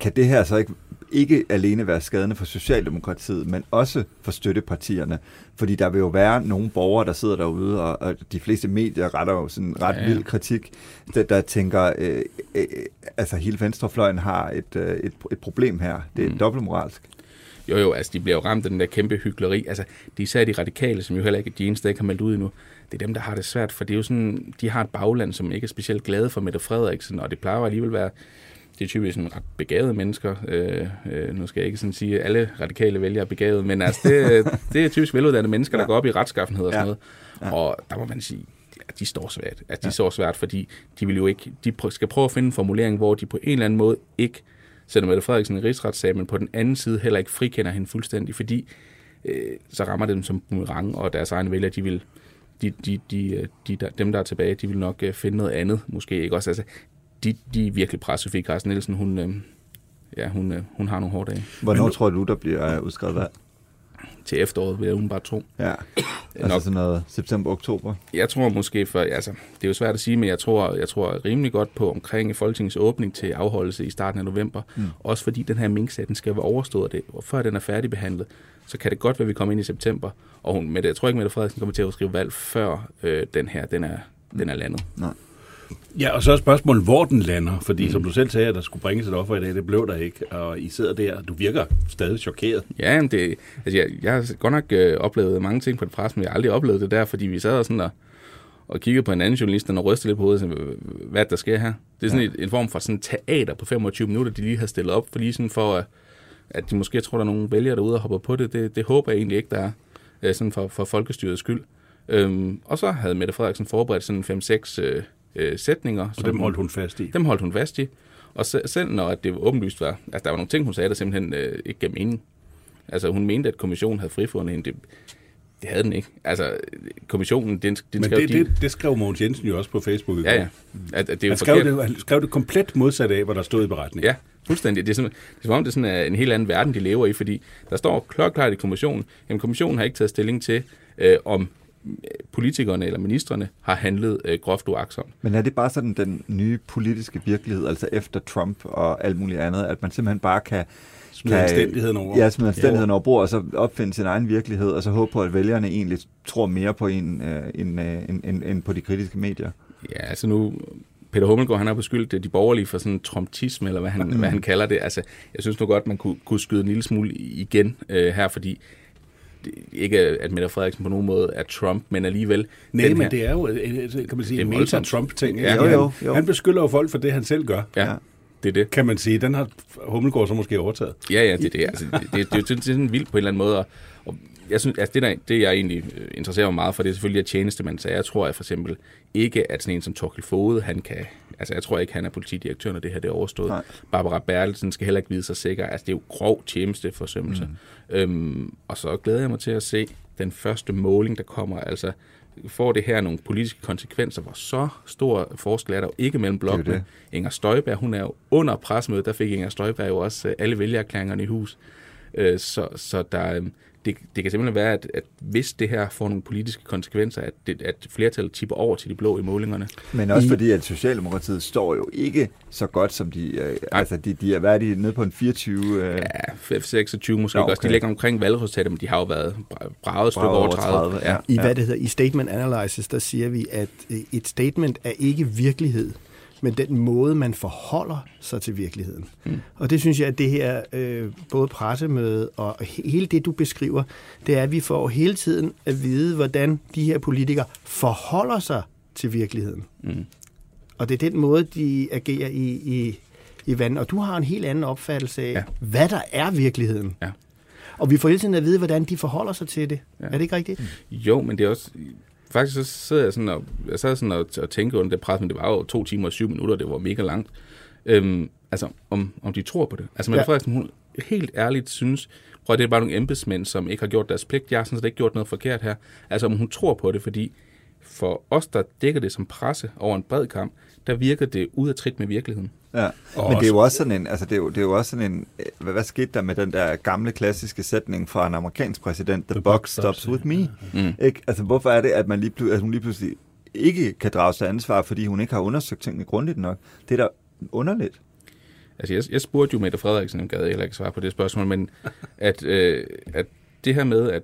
kan det her så ikke, ikke alene være skadende for Socialdemokratiet, men også for støttepartierne? Fordi der vil jo være nogle borgere, der sidder derude, og, og de fleste medier retter jo sådan ret Ja, ja. ja. vild kritik, der, der tænker, øh, øh, altså hele venstrefløjen har et, øh, et, et problem her. Det er mm. dobbeltmoralsk. Jo, jo, altså de bliver jo ramt af den der kæmpe hyggeleri. Altså, de er især de radikale, som jo heller ikke er de eneste, der ikke har meldt ud endnu. Det er dem, der har det svært, for det er jo sådan, de har et bagland, som ikke er specielt glade for Mette Frederiksen, og det plejer alligevel at være, det er typisk sådan ret begavede mennesker. Øh, øh, nu skal jeg ikke sådan sige, at alle radikale vælgere er begavede, men altså, det, (laughs) det er typisk veluddannede mennesker, der går op i retskaffenhed og sådan Ja. noget. Og der må man sige, at de står svært. At de ja. står svært, fordi de vil jo ikke, de skal prøve at finde en formulering, hvor de på en eller anden måde ikke sætter Mette Frederiksen i rigsretssag, men på den anden side heller ikke frikender hende fuldstændig, fordi øh, så rammer det dem som boomerang, og deres egne vælgere, de vil, de, de, de, de, der, dem, der er tilbage, de vil nok øh, finde noget andet, måske ikke også. Altså, de, de er virkelig presset, Sofie Carsten Nielsen, hun, øh, ja, hun, øh, hun har nogle hårde dage. Hvornår tror du, der bliver øh, udskrevet valg? Til efteråret vil jeg bare tro. Ja, (clears throat) altså Nok. sådan noget september-oktober. Jeg tror måske, for, altså, det er jo svært at sige, men jeg tror, jeg tror rimelig godt på omkring Folketingets åbning til afholdelse i starten af november. Mm. Også fordi den her minksag, den skal være overstået det, og før den er færdigbehandlet, så kan det godt være, at vi kommer ind i september. Og hun, men jeg tror ikke, Mette Frederiksen kommer til at skrive valg, før øh, den her, den er, den er landet. Ja, og så er spørgsmålet, hvor den lander. Fordi mm. som du selv sagde, at der skulle bringes et offer i dag, det blev der ikke. Og I sidder der, du virker stadig chokeret. Ja, men det, altså jeg, jeg har godt nok øh, oplevet mange ting på det pres, men jeg har aldrig oplevet det der, fordi vi sad og sådan der, og kiggede på en anden journalist, der rystede lidt på hovedet, og sådan, hvad er der sker her? Det er sådan ja. et, en form for sådan teater på 25 minutter, de lige har stillet op, for lige sådan for, at, at de måske tror, der er nogle vælgere derude og hopper på det. Det, det håber jeg egentlig ikke, der er, øh, sådan for, for folkestyrets skyld. Øhm, og så havde Mette Frederiksen forberedt sådan 5-6 øh, øh, sætninger. Og som dem holdt hun fast i. dem holdt hun fast i. Og se- selv når at det var åbenlyst var, altså der var nogle ting, hun sagde, der simpelthen øh, ikke gav mening. Altså hun mente, at kommissionen havde frifundet hende. Det, det havde den ikke. Altså kommissionen, den, den Men skrev det, de... det, det skrev Mogens Jensen jo også på Facebook i Ja, ja. At, at det er Han skrev forkert. det, han skrev det komplet modsat af, hvad der stod i beretningen. Ja, fuldstændig. Det er, simpelthen- det er som om, det er sådan en helt anden verden, de lever i, fordi der står klokklart i kommissionen, jamen kommissionen har ikke taget stilling til, øh, om øh, politikerne eller ministerne har handlet øh, groft uagtsomt. Men er det bare sådan den nye politiske virkelighed, altså efter Trump og alt muligt andet, at man simpelthen bare kan... Smid anstændigheden over. Ja, smide anstændigheden over bord, og så opfinde sin egen virkelighed, og så håbe på, at vælgerne egentlig tror mere på en, øh, end, øh, end, end, end på de kritiske medier. Ja, altså nu... Peter Hummelgaard, han har beskyldt øh, de borgerlige for sådan trumptisme, eller hvad han, mm. hvad han kalder det. Altså, jeg synes nu godt, man kunne, kunne skyde en lille smule igen øh, her, fordi ikke at Mette Frederiksen på nogen måde er Trump, men alligevel... Nej, men her, det er jo, kan man sige, en meta-Trump-ting. Ja, jo, Han- jo, jo. Han beskylder jo folk for det, han selv gør, Ja, det er det. kan man sige. Den har Hummelgaard så måske overtaget. Ja, ja, det er det. Altså, det, det, det, det, det er sådan vildt på en eller anden måde. Og, og jeg synes, altså det, der, det, jeg egentlig øh, interesserer mig meget for, det er selvfølgelig at tjenestemand. Så jeg tror at for eksempel ikke, at sådan en som Torkel Fode, han kan... Altså, jeg tror ikke, han er politidirektør, når det her det er overstået. Nej. Barbara Bertelsen skal heller ikke vide sig sikker. Altså, det er jo grov tjenesteforsømmelse. Mm. Øhm, og så glæder jeg mig til at se den første måling, der kommer. Altså, får det her nogle politiske konsekvenser, hvor så stor forskel er der jo ikke mellem blokkene. det. Inger Støjberg, hun er jo under presmødet, der fik Inger Støjberg jo også øh, alle vælgererklæringerne i hus. Øh, Så, så der, øh, det, det kan simpelthen være, at, at hvis det her får nogle politiske konsekvenser, at, det, at flertallet tipper over til de blå i målingerne. Men også I... fordi, at Socialdemokratiet står jo ikke så godt, som de... Øh, altså, de, de er, hvad er de, nede på en 24... Øh... Ja, 26 måske ja, okay. også. De ligger omkring valgresultatet, men de har jo været braget stykke over 30. 30 ja. I hvad det hedder, i statement analysis, der siger vi, at øh, et statement er ikke virkelighed, men den måde, man forholder sig til virkeligheden. Mm. Og det synes jeg, at det her øh, både pressemøde og hele det, du beskriver, det er, at vi får hele tiden at vide, hvordan de her politikere forholder sig til virkeligheden. Mm. Og det er den måde, de agerer i, i, i vand. Og du har en helt anden opfattelse af, ja. hvad der er virkeligheden. Ja. Og vi får hele tiden at vide, hvordan de forholder sig til det. Ja. Er det ikke rigtigt? Jo, men det er også faktisk så sidder jeg sådan og, jeg sad sådan og, og tænker under det pres, men det var jo to timer og syv minutter, det var mega langt. Øhm, altså, om, om de tror på det. Altså, Mette ja. Frederiksen, hun helt ærligt synes, prøv det er bare nogle embedsmænd, som ikke har gjort deres pligt. Jeg har sådan set ikke gjort noget forkert her. Altså, om hun tror på det, fordi for os, der dækker det som presse over en bred kamp, der virker det ud af trit med virkeligheden. Ja, og men det er jo også sådan en, altså det er jo, det er jo også sådan en, øh, hvad, hvad skete der med den der gamle klassiske sætning fra en amerikansk præsident, the, the buck stops with me. Mm. Ikke? Altså hvorfor er det, at man lige, at hun lige pludselig ikke kan drage sig ansvar, fordi hun ikke har undersøgt tingene grundigt nok? Det er da underligt. Altså jeg, jeg spurgte jo Mette Frederiksen, jeg gad heller ikke svare på det spørgsmål, men (laughs) at, øh, at det her med, at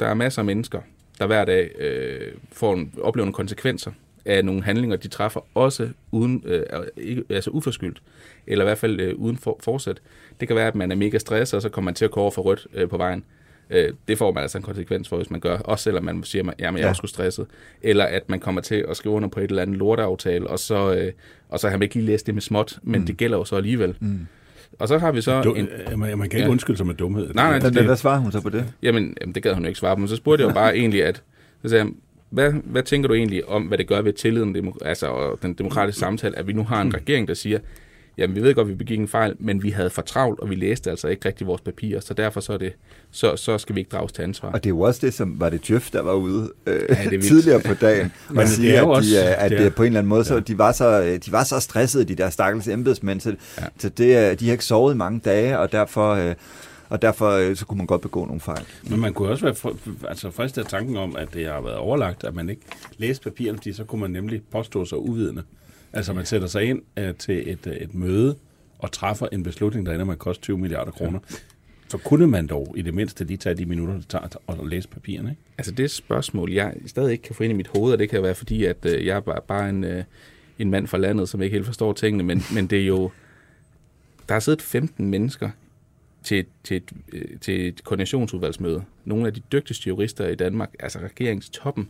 der er masser af mennesker, der hver dag øh, får en, oplever nogle konsekvenser af nogle handlinger, de træffer, også uden, øh, ikke, altså uforskyldt, eller i hvert fald øh, uden for, forsæt. Det kan være, at man er mega stresset, og så kommer man til at køre over for rødt øh, på vejen. Øh, det får man altså en konsekvens for, hvis man gør, også selvom man siger, at jamen, jeg er også stresset. Eller at man kommer til at skrive under på et eller andet lorteaftale, og så, øh, og så har man ikke lige læst det med småt, men mm. det gælder jo så alligevel. Mm. Og så har vi så... Du, en, man, man kan ikke ja. undskylde sig med dumhed. Nej, nej. Det, hvad svarer hun så på det? Jamen, jamen, det gad hun jo ikke svare på, men så spurgte jeg jo bare (laughs) egentlig, at så sagde jeg, hvad, hvad tænker du egentlig om, hvad det gør ved tilliden altså, og den demokratiske samtale, at vi nu har en regering, der siger, jamen vi ved godt, at vi begik en fejl, men vi havde for travlt, og vi læste altså ikke rigtig vores papirer, så derfor så, er det, så, så skal vi ikke drages til ansvar. Og det er jo også det, som var det Jeff, der var ude øh, ja, tidligere på dagen, (laughs) og sige, at, de, også, at det, på en eller anden måde, ja. så de var så, de var så stressede, de der stakkels embedsmænd, så, ja. så det, de har ikke sovet mange dage, og derfor... Øh, og derfor øh, så kunne man godt begå nogle fejl. Men man kunne også være for, altså fristet af tanken om, at det har været overlagt, at man ikke læste papirerne, fordi så kunne man nemlig påstå sig uvidende. Altså man sætter sig ind uh, til et, uh, et møde og træffer en beslutning, der ender med at koste 20 milliarder kroner. Ja. Så kunne man dog i det mindste lige tage de minutter, det tager og læse papirerne, ikke? Altså det spørgsmål, jeg stadig ikke kan få ind i mit hoved, og det kan være fordi, at uh, jeg er bare, bare en, uh, en mand fra landet, som ikke helt forstår tingene, men, men det er jo... Der har siddet 15 mennesker til, til, et, til et koordinationsudvalgsmøde. Nogle af de dygtigste jurister i Danmark, altså regeringstoppen,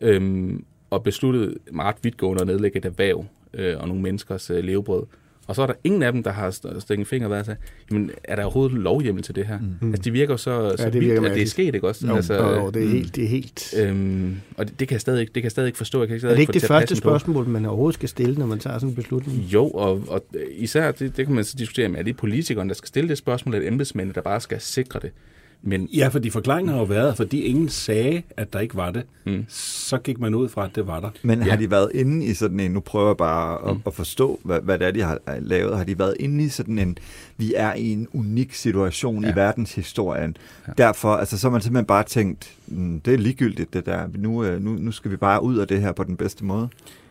øhm, og besluttede meget vidtgående at nedlægge et erhverv øh, og nogle menneskers øh, levebrød. Og så er der ingen af dem, der har stikket fingre og sagt, jamen, er der overhovedet lovhjemmel til det her? Mm. Altså, det virker så, ja, så det virker vildt, at det er sket, ikke også? Jo, altså, jo, det er helt... Det er helt... Øhm, og det, det, kan jeg stadig, det kan jeg stadig ikke forstå. Jeg kan stadig er det ikke det første spørgsmål, man overhovedet skal stille, når man tager sådan en beslutning? Jo, og, og især, det, det kan man så diskutere med, er det politikeren, der skal stille det spørgsmål, eller embedsmændene, der bare skal sikre det? Men, ja, fordi forklaringen har jo været, fordi ingen sagde, at der ikke var det, mm. så gik man ud fra, at det var der. Men ja. har de været inde i sådan en, nu prøver jeg bare at, mm. at forstå, hvad, hvad det er, de har lavet, har de været inde i sådan en, vi er i en unik situation ja. i verdenshistorien. Ja. Derfor, altså så har man simpelthen bare tænkt, mm, det er ligegyldigt det der, nu, øh, nu, nu skal vi bare ud af det her på den bedste måde.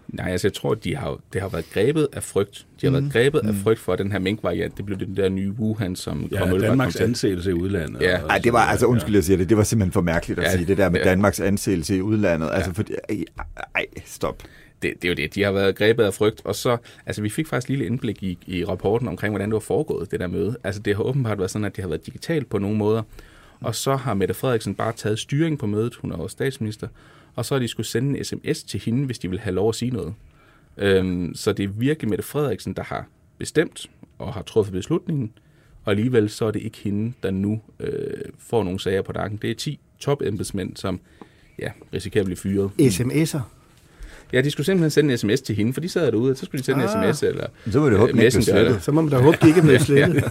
Nej, altså jeg tror, de har, det har været grebet af frygt. De har mm. været grebet mm. af frygt for, at den her minkvariant, det blev den der nye Wuhan, som ja, kom Danmarks kom anseelse i udlandet. Ja. Ej, det var, altså undskyld, jeg siger det, det var simpelthen for mærkeligt at ja, sige, det der med ja. Danmarks anseelse i udlandet. Altså, ja. fordi, ej, stop. Det, det er jo det, de har været grebet af frygt. Og så, altså vi fik faktisk lille indblik i, i rapporten omkring, hvordan det var foregået, det der møde. Altså det har åbenbart været sådan, at det har været digitalt på nogle måder. Og så har Mette Frederiksen bare taget styring på mødet, hun er også statsminister, og så har de skulle sende en sms til hende, hvis de vil have lov at sige noget. Øhm, så det er virkelig Mette Frederiksen, der har bestemt og har truffet beslutningen, og alligevel så er det ikke hende, der nu øh, får nogle sager på dagen. Det er 10 top-embedsmænd, som ja, risikerer at blive fyret. SMS'er? Ja, de skulle simpelthen sende en sms til hende, for de sad derude, og så skulle de sende ah. en sms eller Så må det håbe, øh, Messenger. Så må man da håbe, de ikke blev (laughs) slettet. ja,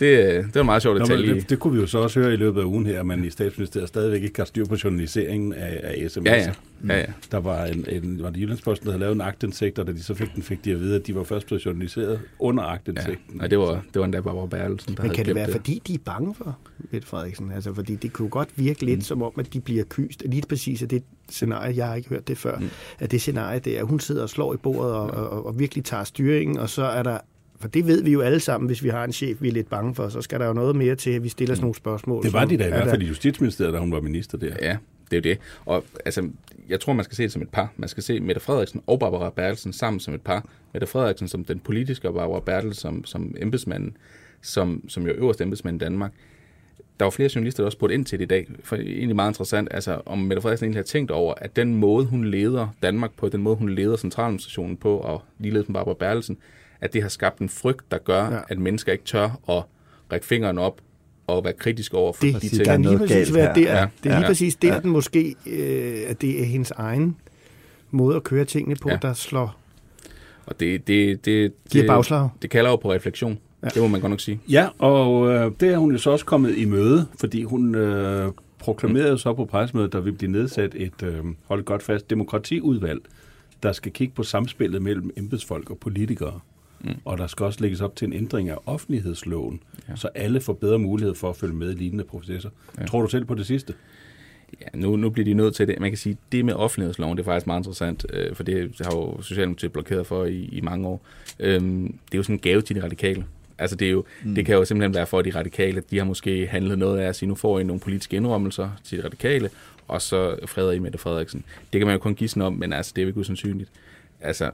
det, det var meget sjovt at tale det, det, kunne vi jo så også høre i løbet af ugen her, at man i statsministeriet stadigvæk ikke har styr på journaliseringen af, af sms'er. Ja, ja. Ja, ja. Der var en, en var det Jyllandsposten, der havde lavet en agtindsigt, og da de så fik den, fik de at vide, at de var først blevet journaliseret under Ja, agtindsigten. nej, det var, det var endda Barbara Bertelsen, der Men havde kan det være, fordi de er bange for Mette Frederiksen? Altså, fordi det kunne godt virke lidt mm. som om, at de bliver kyst. Lige præcis af det scenarie, jeg har ikke hørt det før, mm. at det scenarie, det er, at hun sidder og slår i bordet og, og, og virkelig tager styringen, og så er der for det ved vi jo alle sammen, hvis vi har en chef, vi er lidt bange for, så skal der jo noget mere til, at vi stiller sådan nogle spørgsmål. Det var de da i er hvert der- fald i Justitsministeriet, da hun var minister der. Ja, det er jo det. Og altså, jeg tror, man skal se det som et par. Man skal se Mette Frederiksen og Barbara Bertelsen sammen som et par. Mette Frederiksen som den politiske, og Barbara Bertelsen som, som embedsmanden, som, som jo er øverste embedsmand i Danmark. Der var flere journalister, der også spurgte ind til det i dag. For det er egentlig meget interessant, altså, om Mette Frederiksen egentlig har tænkt over, at den måde, hun leder Danmark på, den måde, hun leder centraladministrationen på, og ligeledes med Barbara Bertelsen, at det har skabt en frygt, der gør, ja. at mennesker ikke tør at række fingeren op og være kritiske over for Det- de ting. der er kan lige præcis galt være her. der. Ja, Det er lige ja, præcis der, ja. den måske, øh, at det er hendes egen måde at køre tingene på, Ja. der slår, Og det, det, det, giver det, bagslag. det kalder jo på refleksion. Ja. Det må man godt nok sige. Ja, og øh, det er hun jo så også kommet i møde, fordi hun øh, proklamerede så på pressemødet, der vil blive nedsat et, øh, hold godt fast, demokratiudvalg, der skal kigge på samspillet mellem embedsfolk og politikere. Mm. Og der skal også lægges op til en ændring af offentlighedsloven, ja. Så alle får bedre mulighed for at følge med i lignende processer. Ja. Tror du selv på det sidste? Ja, nu, nu bliver de nødt til det. Man kan sige, det med offentlighedsloven, det er faktisk meget interessant, øh, for det har jo Socialdemokratiet blokeret for i, i mange år. Øhm, det er jo sådan en gave til de radikale. Altså det, er jo, mm. det kan jo simpelthen være for de radikale, at de har måske handlet noget af at sige, nu får I nogle politiske indrømmelser til de radikale, og så freder I Mette Frederiksen. Det kan man jo kun gisne om, men altså, det er jo ikke usandsynligt. Altså,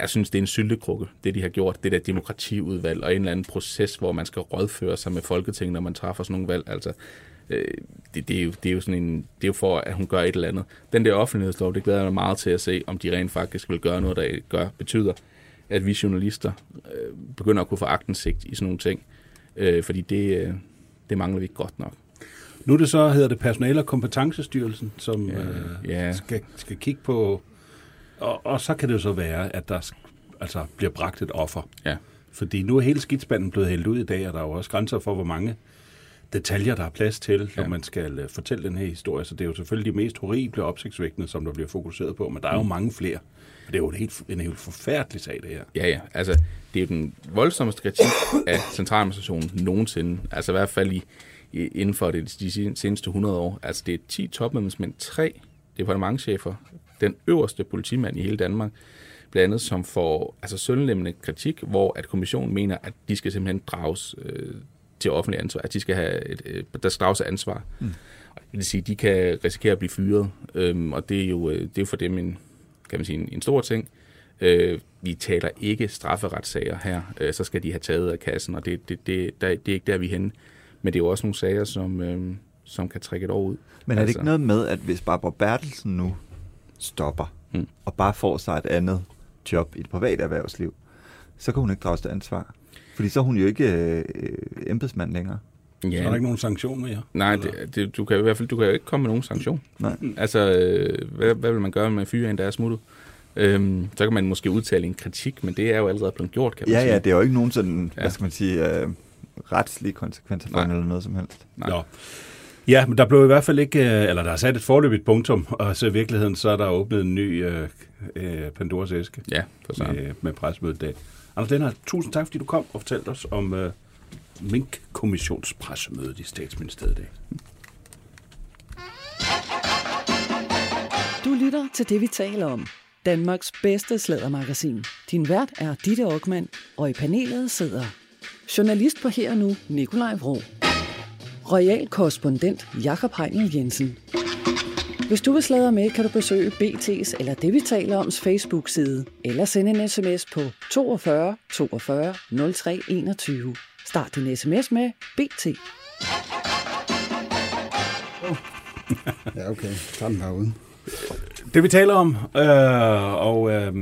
jeg synes, det er en syltekrukke, det de har gjort, det der demokratiudvalg og en eller anden proces, hvor man skal rådføre sig med Folketinget, når man træffer sådan nogle valg. Altså, øh, det, det, er jo, det, er jo sådan en, det er jo for, at hun gør et eller andet. Den der offentlighedslov, det glæder jeg mig meget til at se, om de rent faktisk vil gøre noget, der gør, betyder, at vi journalister øh, begynder at kunne få agtensigt i sådan nogle ting. Øh, fordi det, øh, det mangler vi ikke godt nok. Nu er det så, hedder det Personal- og Kompetencestyrelsen, som Ja, øh, ja. Skal, skal kigge på... Og, og så kan det jo så være, at der altså, bliver bragt et offer. Ja. Fordi nu er hele skidspanden blevet hældt ud i dag, og der er jo også grænser for, hvor mange detaljer, der er plads til, når Ja. man skal øh, fortælle den her historie. Så det er jo selvfølgelig de mest horrible opsigtsvækkende, som der bliver fokuseret på, men der er jo mange flere. Og det er jo en helt, en helt forfærdelig sag, det her. Ja, ja. Altså, det er jo den voldsomste kritik af centraladministrationen nogensinde. Altså i hvert fald i, i, inden for det, de seneste 100 år. Altså det er 10 topembedsmænd, 3 departementchefer, den øverste politimand i hele Danmark, blandt andet som får altså, søndelemmende kritik, hvor at kommissionen mener, at de skal simpelthen drages øh, til offentlig ansvar, at de skal have et, øh, der skal drages ansvar. Mm. Det vil sige, at de kan risikere at blive fyret, øhm, og det er, jo, øh, det er jo for dem en, kan man sige, en, en stor ting. Øh, vi taler ikke strafferetssager her, øh, så skal de have taget af kassen, og det, det, det, der, det er ikke der, vi er henne. Men det er jo også nogle sager, som, øh, som kan trække et år ud. Men er det Altså- ikke noget med, at hvis Barbara Bertelsen nu stopper, Mm. og bare får sig et andet job i det private erhvervsliv, så kan hun ikke drages til ansvar. Fordi så er hun jo ikke øh, embedsmand længere. Ja. Så er der ikke nogen sanktion mere? Nej, det, det, du kan i hvert fald du kan jo ikke komme med nogen sanktion. Nej. Altså, øh, hvad, hvad vil man gøre med fyre en, der er smuttet? Øhm, så kan man måske udtale en kritik, men det er jo allerede blevet gjort, kan man Ja, sige. ja, det er jo ikke nogen sådan, Ja. hvad skal man sige, øh, retslige konsekvenser for Nej. eller noget som helst. Nej. Nå. Ja, men der blev i hvert fald ikke, øh, eller der er sat et forløbigt punktum, og så i virkeligheden, så er der åbnet en ny øh, øh, Pandoras æske Ja, for med, med pressemødet i dag. Anders Lennart, tusind tak, fordi du kom og fortalte os om øh, Mink-kommissionspressemødet i statsministeriet i dag. Du lytter til det, vi taler om. Danmarks bedste slædermagasin. Din vært er Ditte Aukmann, og i panelet sidder journalist på Her og Nu, Nikolaj Vrå. Royal korrespondent Jakob Heinel Jensen. Hvis du vil sladre med, kan du besøge BT's eller det, vi taler oms Facebook-side, eller sende en sms på 42 42 03 21. Start din sms med BT. Ja, okay. Tag den herude. Det vi taler om, øh, og øh,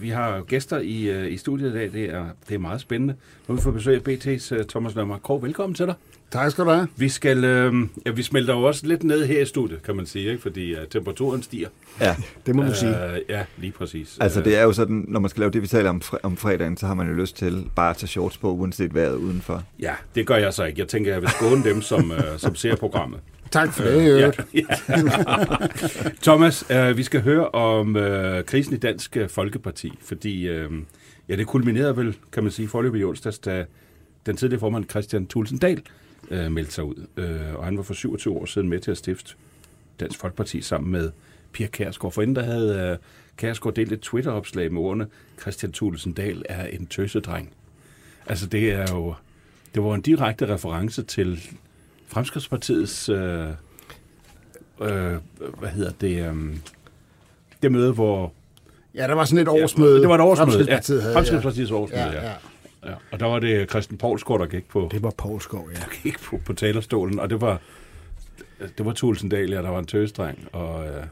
vi har gæster i, øh, i studiet i dag, det er, det er meget spændende. Nu har vi besøg af BT's øh, Thomas Nørmark Krog. Velkommen til dig. Tak skal du have. Vi skal, øh, ja, vi smelter jo også lidt ned her i studiet, kan man sige, ikke? fordi øh, temperaturen stiger. Ja, Det må du sige. Øh, ja, lige præcis. altså det er jo sådan, når man skal lave det, vi taler om, fre- om fredagen, så har man jo lyst til bare at tage shorts på, uanset vejret udenfor. Ja, det gør jeg så ikke. Jeg tænker, jeg vil skåne dem, som, øh, (laughs) som ser programmet. Tak for det, øh, (laughs) ja. Thomas, øh, vi skal høre om øh, krisen i Dansk Folkeparti, fordi øh, ja, det kulminerede vel, kan man sige, forløbet i onsdags, da den tidligere formand Christian Thulsen Dahl øh, meldte sig ud. Øh, og han var for 27 år siden med til at stifte Dansk Folkeparti sammen med Pia Kærsgaard. For inden der havde øh, Kærsgaard delt et Twitter-opslag med ordene, Christian Thulsen Dahl er en tøsedreng. Altså det er jo, det var en direkte reference til Fremskridspartiets, øh, øh, hvad hedder det, øh, det møde, hvor... Ja, der var sådan et årsmøde. Ja, det var et årsmøde, Fremskridtspartiet ja. havde, Fremskridspartiets årsmøde, ja. ja. Ja. Og der var det Christian Poulsgaard, der gik på, Det var Poulsgaard, ja. gik på, på talerstolen, og det var, det var Tulsendal, ja, der var en tøsdreng, og... Øh,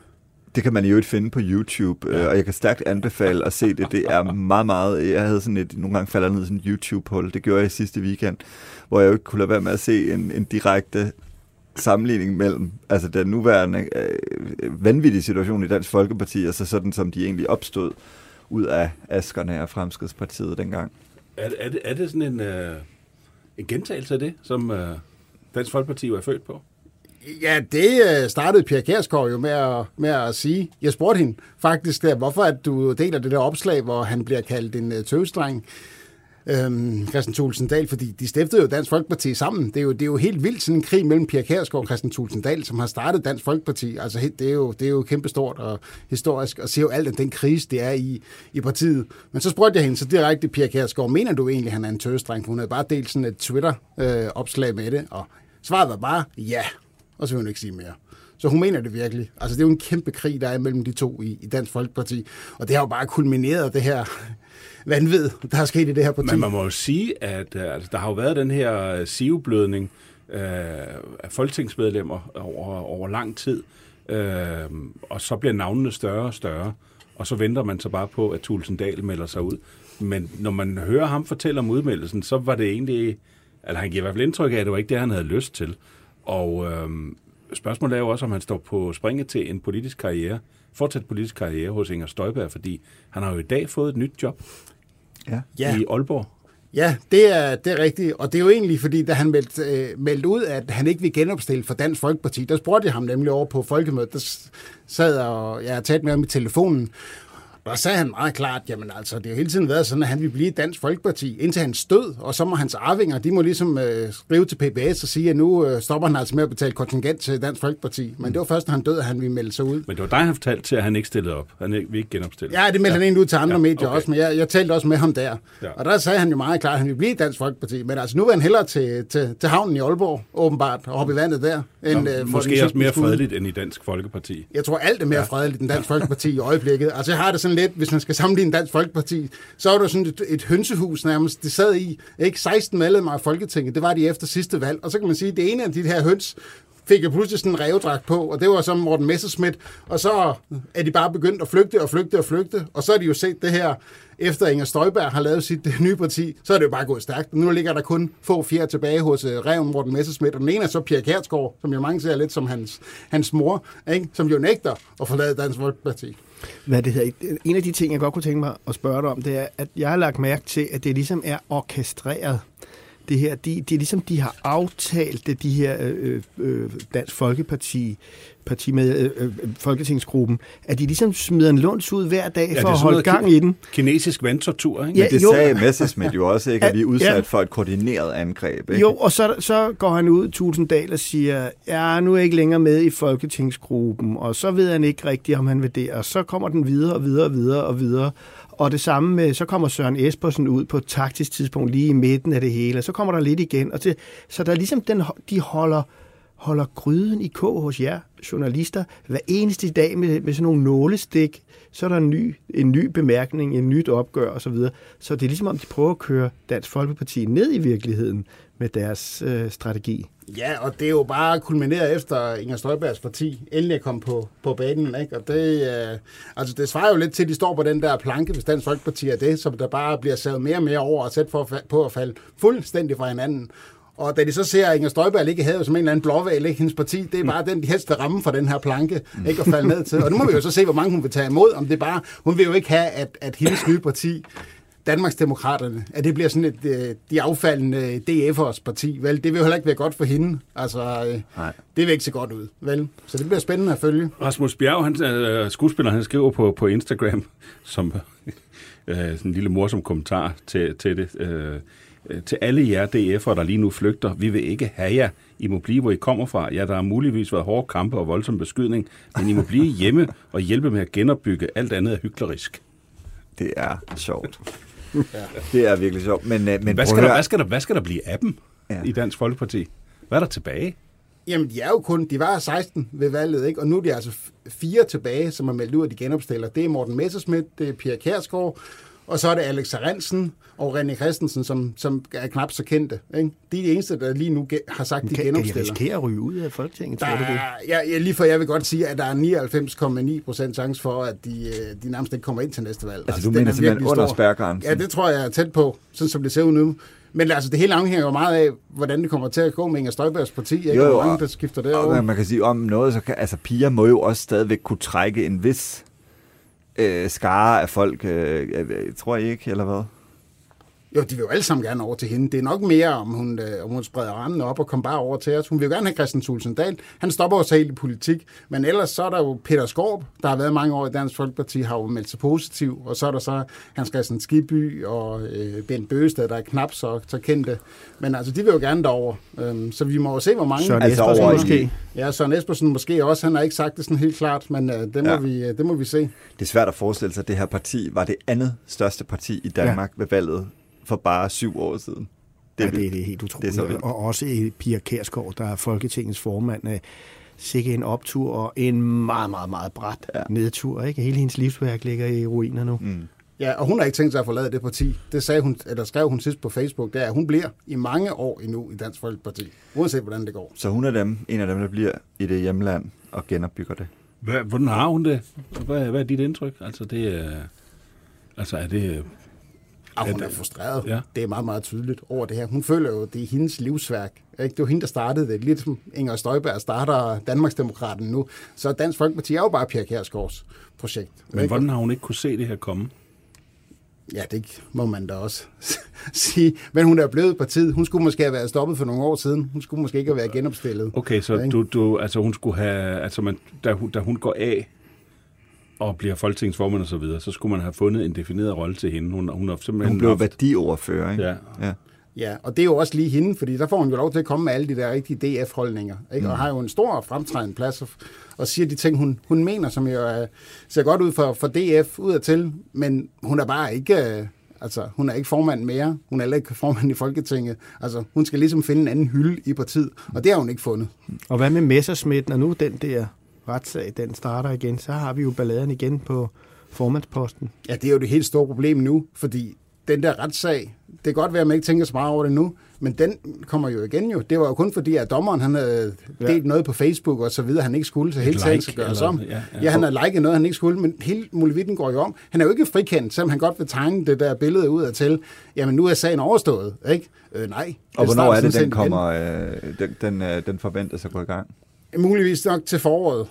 Det kan man jo ikke finde på YouTube, ja. og jeg kan stærkt anbefale at se det. Det er (laughs) meget, meget... Jeg havde sådan et... Nogle gange falder ned i sådan et YouTube-hul. Det gjorde jeg sidste weekend, hvor jeg jo ikke kunne lade være med at se en, en direkte sammenligning mellem altså den nuværende øh, vanvittige situation i Dansk Folkeparti, og så sådan, som de egentlig opstod ud af askerne af Fremskridspartiet dengang er, er, det, er det sådan en, øh, en gentagelse af det, som øh, Dansk Folkeparti var født på? Ja, det øh, startede Pia Kærsgaard jo med at, med at sige. Jeg spurgte hende faktisk der, hvorfor at du deler det der opslag, hvor han bliver kaldt en øh, tøvstreng. Øhm, Christian Thulsen Dahl, fordi de stiftede jo Dansk Folkeparti sammen. Det er jo, det er jo helt vildt sådan en krig mellem Pia Kærsgaard og Christian Thulsen Dahl, som har startet Dansk Folkeparti. Altså det er jo, det er jo kæmpestort og historisk, og ser jo alt af den krise, det er i, i partiet. Men så spurgte jeg hende så direkte, Pia Kærsgaard, mener du egentlig, at han er en tøsdreng? Hun havde bare delt sådan et Twitter-opslag med det, og svaret var bare ja, og så vil hun ikke sige mere. Så hun mener det virkelig. Altså, det er jo en kæmpe krig, der er mellem de to i, i Dansk Folkeparti. Og det har jo bare kulmineret det her vanvid, der er sket i det her parti. Men man må jo sige, at øh, altså, der har jo været den her øh, siveblødning øh, af folketingsmedlemmer over, over lang tid, øh, og så bliver navnene større og større, og så venter man så bare på, at Thulsen Dahl melder sig ud. Men når man hører ham fortælle om udmeldelsen, så var det egentlig, altså han giver i hvert fald indtryk af, at det var ikke det, han havde lyst til. Og øh, spørgsmålet er jo også, om han står på springet til en politisk karriere, fortsat politisk karriere hos Inger Støjberg, fordi han har jo i dag fået et nyt job Ja. ja, i Aalborg. ja det, er, det er rigtigt. Og det er jo egentlig, fordi da han meldte, øh, meldte ud, at han ikke vil genopstille for Dansk Folkeparti, der spurgte jeg ham nemlig over på folkemødet. Der sad jeg og jeg talte med ham i telefonen. Der sagde han meget klart, jamen altså, det har hele tiden været sådan, at han vil blive Dansk Folkeparti indtil hans død, og så må hans arvinger, de må ligesom øh, skrive til PBS og sige, at nu øh, stopper han altså med at betale kontingent til Dansk Folkeparti. Men det var først, når han døde, at han ville melde sig ud. Men det var dig, han fortalte til, at han ikke stillede op. Han ikke- vil ikke genopstille. Ja, det meldte ja. han egentlig ud til andre Ja, medier okay. også, men jeg, jeg talte også med ham der. Ja. Og der sagde han jo meget klart, at han ville blive Dansk Folkeparti. Men altså, nu vil han hellere til, til, til havnen i Aalborg, åbenbart, og hoppe i vandet der. End, Nå, øh, for måske den også mere fredeligt end i Dansk Folkeparti. Jeg tror, alt er mere ja. fredeligt end Dansk Folkeparti i øjeblikket. Altså, jeg har det sådan lidt, hvis man skal sammenligne Dansk Folkeparti, så er der sådan et, et hønsehus nærmest, det sad i. Ikke 16 medlemmer af Folketinget, det var de efter sidste valg. Og så kan man sige, at det ene af de her høns, fik jeg pludselig sådan en revdragt på, og det var så Morten Messerschmidt, og så er de bare begyndt at flygte og flygte og flygte, og så har de jo set det her, efter Inger Støjberg har lavet sit nye parti, så er det jo bare gået stærkt. Nu ligger der kun få fjer tilbage hos øh, uh, Reven Morten Messerschmidt, og den ene er så Pia Kærsgaard, som jo mange ser lidt som hans, hans mor, ikke? som jo nægter at forlade Dansk Folkeparti. Hvad det hedder. En af de ting, jeg godt kunne tænke mig at spørge dig om, det er, at jeg har lagt mærke til, at det ligesom er orkestreret. Det her, de, de, ligesom de har aftalt det, de her øh, øh, Dansk Folkeparti, parti med øh, øh, Folketingsgruppen, at de ligesom smider en lunds ud hver dag Ja, for at holde gang i den. Kinesisk vandtortur, ikke? Ja, Men det jo. sagde Messerschmidt jo også, ikke? at vi er udsat Ja. for et koordineret angreb. Ikke? Jo, og så, så går han ud, Tusinddal, og siger, ja, nu er jeg ikke længere med i Folketingsgruppen, og så ved han ikke rigtigt, om han vil det, og så kommer den videre og videre og videre og videre. Og det samme med, så kommer Søren Espersen ud på et taktisk tidspunkt lige i midten af det hele, og så kommer der lidt igen. Og det, så der er ligesom, den, de holder, holder gryden i kog hos jer journalister hver eneste dag med, med sådan nogle nålestik. Så er der en ny, en ny bemærkning, en nyt opgør osv. Så, videre. så det er ligesom om, de prøver at køre Dansk Folkeparti ned i virkeligheden med deres øh, strategi. Ja, og det er jo bare kulmineret efter Inger Støjbergs parti endelig er kommet på, på banen. Ikke? Og det, øh, altså det svarer jo lidt til, at de står på den der planke, hvis Dansk Folkeparti er det, som der bare bliver savet mere og mere over og sat for, på at falde fuldstændig fra hinanden. Og da de så ser, at Inger Støjberg ikke havde som en eller anden blåval, ikke? hendes parti, det er bare den, de helst vil ramme for den her planke, ikke at falde ned til. Og nu må vi jo så se, hvor mange hun vil tage imod, om det bare, hun vil jo ikke have, at, at hendes nye parti Danmarksdemokraterne, at det bliver sådan et øh, de affaldende DF'ers parti, vel? Det vil jo heller ikke være godt for hende. Altså, øh, Nej. det vil ikke se godt ud, vel? Så det bliver spændende at følge. Rasmus Bjerg, han, øh, skuespiller, han skriver på, på Instagram, som øh, sådan en lille morsom kommentar til, til det. Øh, øh, til alle jer DF'er, der lige nu flygter, vi vil ikke have jer. I må blive, hvor I kommer fra. Ja, der har muligvis været hårde kampe og voldsom beskydning, men I må blive hjemme og hjælpe med at genopbygge. Alt andet er hyklerisk. Det er sjovt. (laughs) Det er virkelig sjovt. Men, øh, men Hvad skal, der, hvad, skal der, hvad skal der blive af dem Ja. ja. i Dansk Folkeparti? Hvad er der tilbage? Jamen, de er jo kun, de var 16 ved valget, ikke? Og nu er de altså fire tilbage, som er meldt ud, at de genopstiller. Det er Morten Messerschmidt, det er Pia Kærsgaard, og så er det Alex Arensen og René Christensen, som, som er knap så kendte. Ikke? De er de eneste, der lige nu har sagt, de Kan, kan de genopstiller. risikere at ryge ud af Folketinget, Der tror du det? ja, ja, lige for jeg vil godt sige, at der er 99,9 procent chance for, at de, øh, de nærmest ikke kommer ind til næste valg. Altså, du den mener er simpelthen under spærgrænsen? Ja, det tror jeg er tæt på, sådan som det ser ud nu. Men altså, det hele afhænger jo meget af, hvordan det kommer til at gå med Inger Støjbergs parti. Ikke? Jo, jo, Hvor mange, og- der skifter Og derover. man kan sige om noget, så kan, altså piger må jo også stadigvæk kunne trække en vis øh, skare af folk, øh, øh tror jeg ikke, eller hvad? Jo, de vil jo alle sammen gerne over til hende. Det er nok mere, om hun, øh, om hun spreder randen op og kommer bare over til os. Hun vil jo gerne have Christian Thulsen Dahl. Han stopper jo så helt i politik. Men ellers så er der jo Peter Skorp, der har været mange år i Dansk Folkeparti, har jo meldt sig positiv. Og så er der så Hans Christian Skiby og øh, Bent Bøgested, der er knap så, så kendte. Men altså, de vil jo gerne derover. Øhm, så vi må jo se, hvor mange... Søren Altså Espersen måske? Ja, Søren Espersen måske også. Han har ikke sagt det sådan helt klart, men øh, det, må ja. vi, øh, det må vi se. Det er svært at forestille sig, at det her parti var det andet største parti i Danmark ja. ved valget for bare syv år siden. Det, ja, det, det er helt utroligt. det er så vildt. og også i Pia Kærsgaard, der er Folketingets formand. øh, Sikke en optur og en meget, meget, meget bræt Ja. ja. nedtur. Ikke? Hele hendes livsværk ligger i ruiner nu. Mm. Ja, og hun har ikke tænkt sig at forlade det parti. Det sagde hun, eller skrev hun sidst på Facebook, det er, at hun bliver i mange år endnu i Dansk Folkeparti, uanset hvordan det går. Så hun er dem, en af dem, der bliver i det hjemland og genopbygger det. Hvad, hvordan har hun det? Hvad, hvad er dit indtryk? Altså, det er... Altså, er det... Og hun Ja, er det- frustreret. Ja. Det er meget, meget tydeligt over det her. Hun føler jo, det er hendes livsværk. Ikke? Det var hende, der startede det. Lidt som Inger Støjberg starter Danmarksdemokraten nu. Så Dansk Folkeparti er jo bare Pia Kjærsgaards projekt. Men ikke? hvordan har hun ikke kunne se det her komme? Ja, det må man da også (laughs) sige. Men hun er blevet partiet. Hun skulle måske have været stoppet for nogle år siden. Hun skulle måske ikke have været genopstillet. Okay, så Ikke? du, du, altså hun skulle have, altså man, da, hun, da hun går af og bliver folketingsformand og så videre, så skulle man have fundet en defineret rolle til hende. Hun, hun simpelthen Hun blev haft- værdiordfører, ikke? Ja. ja. Ja, og det er jo også lige hende, fordi der får hun jo lov til at komme med alle de der rigtige DF-holdninger, ikke? og har jo en stor fremtrædende plads og, og siger de ting, hun, hun mener, som jo er, ser godt ud for, for DF udadtil, men hun er bare ikke... øh, Altså, hun er ikke formand mere. Hun er heller ikke formand i Folketinget. Altså, hun skal ligesom finde en anden hylde i partiet, og det har hun ikke fundet. Og hvad med Messersmith, når nu den der retssag, den starter igen, så har vi jo balladen igen på formandsposten. Ja, det er jo det helt store problem nu, fordi den der retssag, det kan godt være, at man ikke tænker så meget over det nu, men den kommer jo igen jo. Det var jo kun fordi, at dommeren han havde delt noget på Facebook og så videre, han ikke skulle, så hele sagen like, skal gøres om. ja, Ja, ja. ja. ja, han har liket noget, han ikke skulle, men hele muligheden går jo om. Han er jo ikke frikendt, selvom han godt vil tegne det der billede ud af til, jamen nu er sagen overstået, ikke? Øh, nej. Og hvornår er det, den kommer, øh, den, den, øh, den forventes at gå i gang? Muligvis nok til foråret.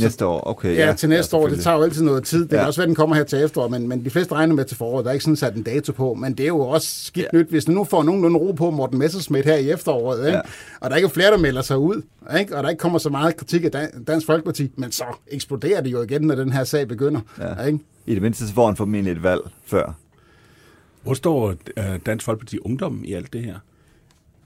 Næste år, okay. Ja, ja til næste ja, år. Det tager jo altid noget tid. Det kan Ja. også være, den kommer her til efterår, men, men de fleste regner med til foråret. Der er ikke sådan sat en dato på. Men det er jo også skidt Ja. nyt, hvis du nu får nogenlunde ro på Morten Messersmith her i efteråret. Ikke? Ja. Og der ikke er flere, der melder sig ud. Ikke? Og der ikke kommer så meget kritik af Dan- Dansk Folkeparti. Men så eksploderer det jo igen, når den her sag begynder. Ja. Ikke? I det mindste så får han formentlig et valg før. Hvor står øh, Dansk Folkeparti Ungdom i alt det her?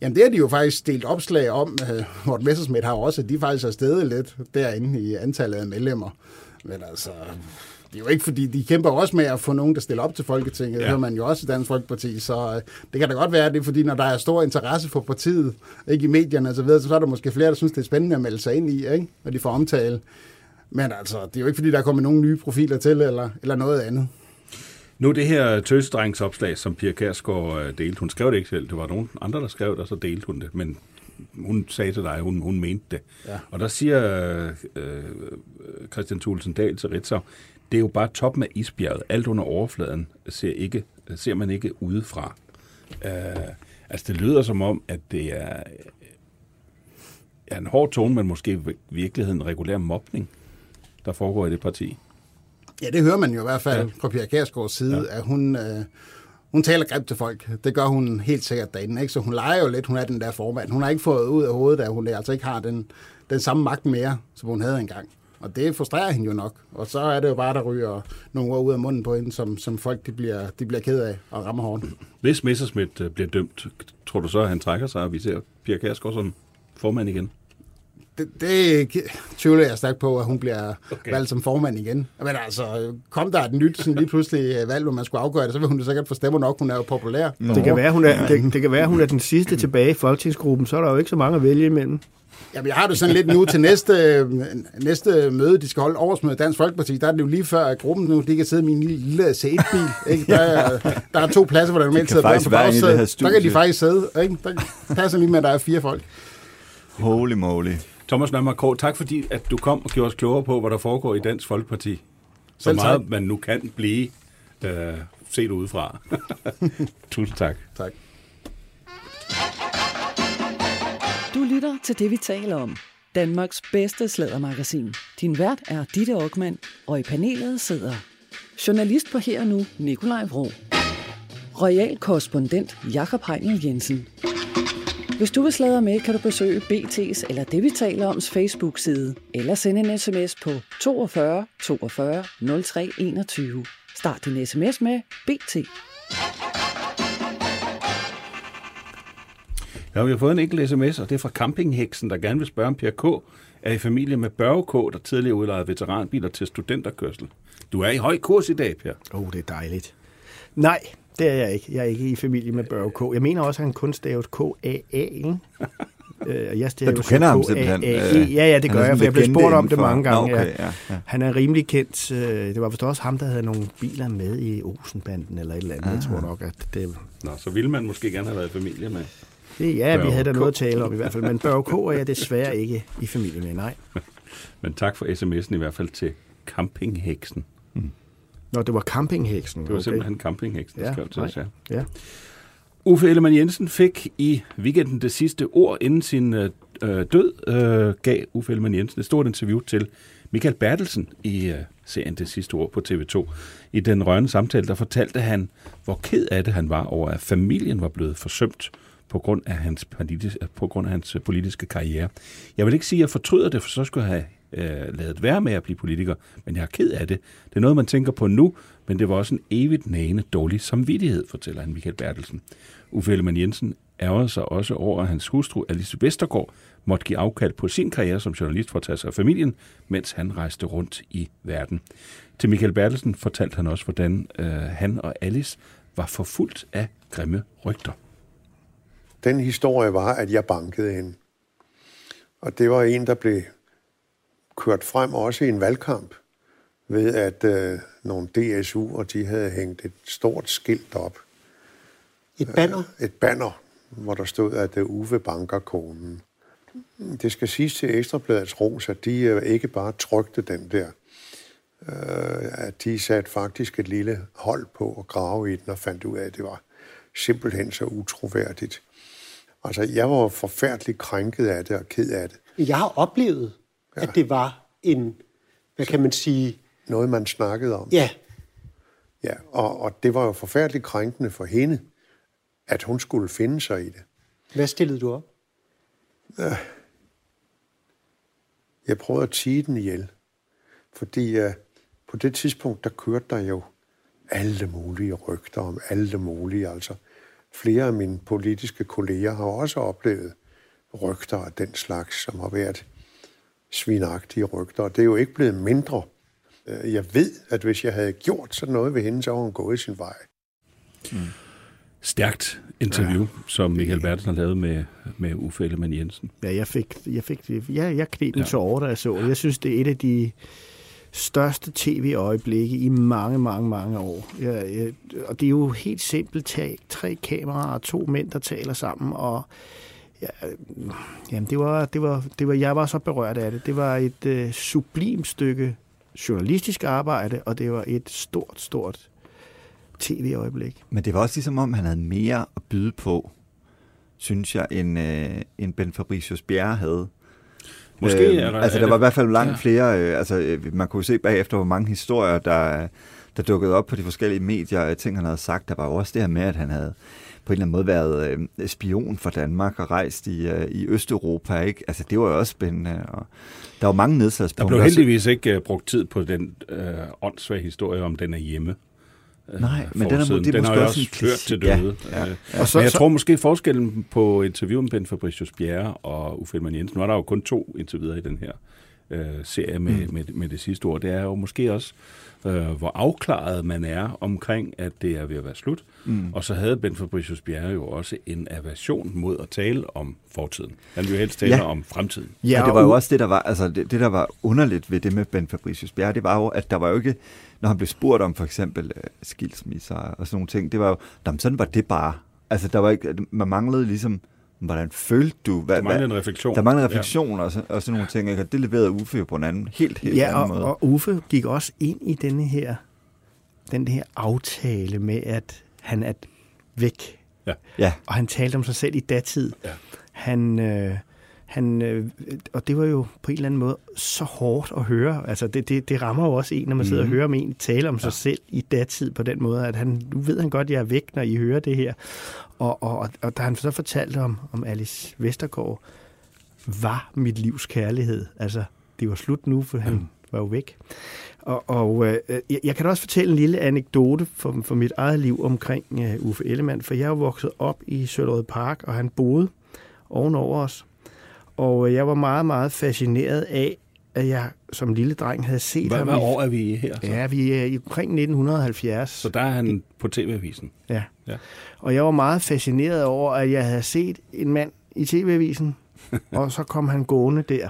Jamen det har de jo faktisk delt opslag om. Øh, Morten Messersmith har jo også, at de faktisk har steget lidt derinde i antallet af medlemmer. Men altså, det er jo ikke fordi, de kæmper også med at få nogen, der stiller op til Folketinget. Ja. Det hører man jo også i Dansk Folkeparti. Så øh, det kan da godt være, at det er fordi, når der er stor interesse for partiet, ikke i medierne og så videre, så er der måske flere, der synes, det er spændende at melde sig ind i, ikke? og de får omtale. Men altså, det er jo ikke fordi, der er kommet nogen nye profiler til, eller, eller noget andet. Nu det her tøsedrengsopslag, som Pia Kærsgaard øh, delte, hun skrev det ikke selv, det var nogen andre, der skrev det, og så delte hun det, men hun sagde til dig, hun, hun mente det. Ja. Og der siger øh, Christian Thulesen Dahl til Ritzau, det er jo bare toppen af isbjerget. Alt under overfladen ser, ikke, ser man ikke udefra. Øh, altså det lyder som om, at det er, er en hård tone, men måske i virkeligheden regulær mobning, der foregår i det parti. Ja, det hører man jo i hvert fald Ja. fra Pia Kærsgaards side, ja. at hun, øh, hun taler grimt til folk. Det gør hun helt sikkert derinde. Ikke? Så hun leger jo lidt, hun er den der formand. Hun har ikke fået ud af hovedet, at hun altså ikke har den, den samme magt mere, som hun havde engang. Og det frustrerer hende jo nok. Og så er det jo bare, der ryger nogle ord ud af munden på hende, som, som folk de bliver, de bliver ked af og rammer hårdt. Hvis Messerschmidt øh, bliver dømt, tror du så, at han trækker sig, og vi ser Pia Kærsgaard som formand igen? Det, det tvivler jeg stærkt på, at hun bliver okay. valgt som formand igen. Men altså, kom der et nyt sådan lige pludselig øh, valg, hvor man skulle afgøre det, så vil hun sikkert få stemmer nok. Hun er jo populær. Det kan, være, hun er, det, det kan være, hun er den sidste tilbage i folketingsgruppen, så er der jo ikke så mange at vælge imellem. Jamen, jeg har det sådan lidt nu til næste, næste møde, de skal holde årsmøde Dansk Folkeparti. Der er det jo lige før, at gruppen nu, de kan sidde i min lille, lille C1-bil. Ikke? Der, er, der er to pladser, hvor der normalt sidder børn på bagsædet. Der kan de faktisk sidde. Ikke? Der passer lige med, at der er fire folk. Holy moly. Thomas Nørmark tak fordi at du kom og gjorde os klogere på, hvad der foregår i Dansk Folkeparti. Så meget man nu kan blive øh, set udefra. (laughs) Tusind tak. Tak. Du lytter til det, vi taler om. Danmarks bedste slædermagasin. Din vært er Ditte Aukmann, og i panelet sidder journalist på Her Nu, Nikolaj Vrå. Royal korrespondent Jakob Heinel Jensen. Hvis du vil sladre med, kan du besøge BT's eller det, vi taler oms Facebook-side, eller sende en sms på 42 42 03 21. Start din sms med BT. Ja, vi har fået en enkelt sms, og det er fra Campingheksen, der gerne vil spørge om Per K. er i familie med Børge K., der tidligere udlejede veteranbiler til studenterkørsel. Du er i høj kurs i dag, Per. Åh, oh, det er dejligt. Nej, det er jeg ikke. Jeg er ikke i familie med Børge K. Jeg mener også, at han kun stavet K-A-A, ikke? (laughs) Øh, jeg Ja, du kender ham simpelthen. K-A-A-E. Ja, ja, det gør jeg, for jeg blev spurgt om det mange gange. Okay, ja, ja. Han er rimelig kendt. øh, Det var vist også ham, der havde nogle biler med i Olsenbanden eller et eller andet. Jeg tror nok, at det... Nå, så ville man måske gerne have været i familie med. det ja, vi Børge havde da noget at tale om i hvert fald. Men Børge K. er jeg desværre ikke i familie med, nej. (laughs) Men tak for sms'en i hvert fald til Campingheksen. Nå, det var campingheksen. Det var simpelthen Campingheksen, der Ja, skrev til os, ja. Ja. Uffe Ellemann Jensen fik i weekenden det sidste ord inden sin øh, øh, død, øh, gav Uffe Ellemann Jensen et stort interview til Michael Bertelsen i øh, serien Det sidste ord på TV2. I den rørende samtale, der fortalte han, hvor ked af det han var over, at familien var blevet forsømt på grund af hans, politis, på grund af hans politiske karriere. Jeg vil ikke sige, at jeg fortryder det, for så skulle jeg have øh, lavet være med at blive politiker, men jeg er ked af det. Det er noget, man tænker på nu, men det var også en evigt nægende dårlig samvittighed, fortæller han Michael Bertelsen. Uffe Ellemann Jensen ærgerede sig også over, at hans hustru Alice Vestergaard måtte give afkald på sin karriere som journalist for at tage sig af familien, mens han rejste rundt i verden. Til Michael Bertelsen fortalte han også, hvordan øh, han og Alice var forfulgt af grimme rygter. Den historie var, at jeg bankede hende. Og det var en, der blev kørt frem også i en valgkamp, ved at øh, nogle DSU'er, de havde hængt et stort skilt op. Et banner? Et banner, hvor der stod, at det Uwe banker konen. Det skal siges til Ekstrabladets ros, at de øh, ikke bare trykte den der. Øh, at de satte faktisk et lille hold på at grave i den og fandt ud af, at det var simpelthen så utroværdigt. Altså, jeg var forfærdeligt krænket af det og ked af det. Jeg har oplevet, ja. at det var en, hvad kan man sige, Noget, man snakkede om. ja, Ja, og, og det var jo forfærdeligt krænkende for hende, at hun skulle finde sig i det. hvad stillede du op? Jeg prøvede at tige den ihjel. Fordi uh, på det tidspunkt, der kørte der jo alle mulige rygter om alle mulige. Altså, flere af mine politiske kolleger har også oplevet rygter af den slags, som har været svinagtige rygter. Og det er jo ikke blevet mindre. Øh, Jeg ved, at hvis jeg havde gjort sådan noget ved hende, så var hun gået sin vej. Stærkt interview, ja. som Michael Bertelsen har lavet med, med Uffe Ellemann Jensen. Ja, jeg fik, jeg fik ja, jeg knep en Ja. tårer, da jeg så det. Jeg synes, det er et af de største tv-øjeblikke i mange, mange, mange år. Ja, ja, og det er jo helt simpelt tag. Tre kameraer og to mænd, der taler sammen, og ja, øh, jamen, det var, det var, det var, jeg var så berørt af det. Det var et øh, sublim stykke journalistisk arbejde, og det var et stort, stort tv-øjeblik. Men det var også ligesom om, han havde mere at byde på, synes jeg, end, øh, end Ben Fabricius Bjerre havde. Måske er der- altså, er der det- var i hvert fald langt Ja. flere, øh, altså, øh, man kunne se bagefter, hvor mange historier, der, der dukkede op på de forskellige medier, ting han havde sagt. Der var jo også det her med, at han havde på en eller anden måde været øh, spion for Danmark og rejst i, øh, i Østeuropa. Ikke? Altså, det var jo også spændende. Og der var mange Der nedslagspunkter. blev heldigvis ikke uh, brugt tid på den uh, åndssvage historie om, den er hjemme. øh, Nej, men den er, det er den måske jo også en ført til døde. Ja, Øh, ja. Og så, Men jeg så, tror måske forskellen på interviewet med Ben Fabricius Bjerre og Uffe Ellemann Jensen, nu er der jo kun to interviewer i den her øh, serie med, mm. med, med det sidste ord, det er jo måske også, øh, hvor afklaret man er omkring, at det er ved at være slut. Mm. Og så havde Ben Fabricius Bjerre jo også en aversion mod at tale om fortiden. Han ville jo helst tale Ja. om fremtiden. Ja, og det var jo også det, der var, altså det, det, der var underligt ved det med Ben Fabricius Bjerre, det var jo, at der var jo ikke, når han blev spurgt om for eksempel øh, skilsmisser og sådan nogle ting, det var jo, jamen, sådan var det bare. Altså der var ikke, man manglede ligesom, hvordan følte du? Hvad, Der manglede hvad, en refleksion. der manglede refleksion ja. og, så, og sådan nogle ting, ikke? og det leverede Uffe jo på en anden, helt, helt ja, anden og, måde. og Uffe gik også ind i denne her, den her aftale med, at han er væk. Ja, Og han talte om sig selv i datid. Ja. Han, øh, han, øh, og det var jo på en eller anden måde så hårdt at høre. Altså det, det, det rammer jo også en, når man sidder og hører om en tale om sig selv i datid på den måde, at han, nu ved han godt, at jeg er væk, når I hører det her. Og, og, og, da han så fortalte om, om Alice Vestergaard, var mit livs kærlighed. Altså, det var slut nu, for han var jo væk. Og, og øh, jeg, jeg kan da også fortælle en lille anekdote for, for mit eget liv omkring øh, Uffe Ellemann, for jeg er jo vokset op i Søllerød Park, og han boede ovenover os. Og øh, jeg var meget, meget fascineret af, at jeg som lille dreng havde set Hvad, ham. hvad år er vi her? Så? Ja, vi er i omkring 1970. Så der er han på TV-avisen. Ja. Ja. Og jeg var meget fascineret over, at jeg havde set en mand i tv-avisen, (laughs) og så kom han gående der.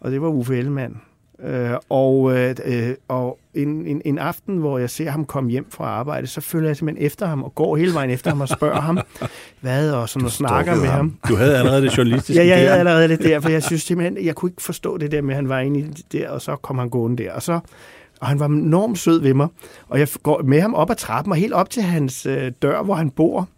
Og det var Uffe Ellemann. Øh, og øh, og en, en, en aften, hvor jeg ser ham komme hjem fra arbejde, så følger jeg simpelthen efter ham og går hele vejen efter ham og spørger ham, (laughs) hvad, og sådan og snakker med ham. ham. Du havde allerede det journalistiske (laughs) Ja, jeg havde allerede lidt der, for jeg synes simpelthen, jeg kunne ikke forstå det der med, at han var inde i det der, og så kom han gående der. Og, så, og han var enormt sød ved mig, og jeg går med ham op ad trappen og helt op til hans øh, dør, hvor han bor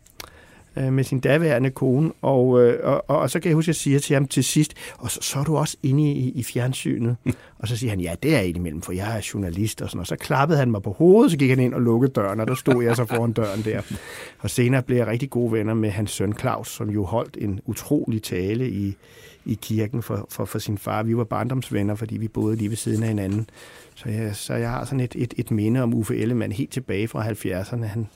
øh, med sin daværende kone. Og, øh, og, og, og så kan jeg huske, at jeg siger til ham til sidst, og så, så er du også inde i, i fjernsynet. (laughs) og så siger han, ja, det er jeg indimellem, for jeg er journalist og sådan Og så klappede han mig på hovedet, så gik han ind og lukkede døren, og der stod jeg så foran døren der. Og senere blev jeg rigtig gode venner med hans søn Claus, som jo holdt en utrolig tale i, i kirken for, for, for sin far. Vi var barndomsvenner, fordi vi boede lige ved siden af hinanden. Så jeg, så jeg har sådan et, et, et minde om Uffe Ellemann helt tilbage fra 70'erne. Han,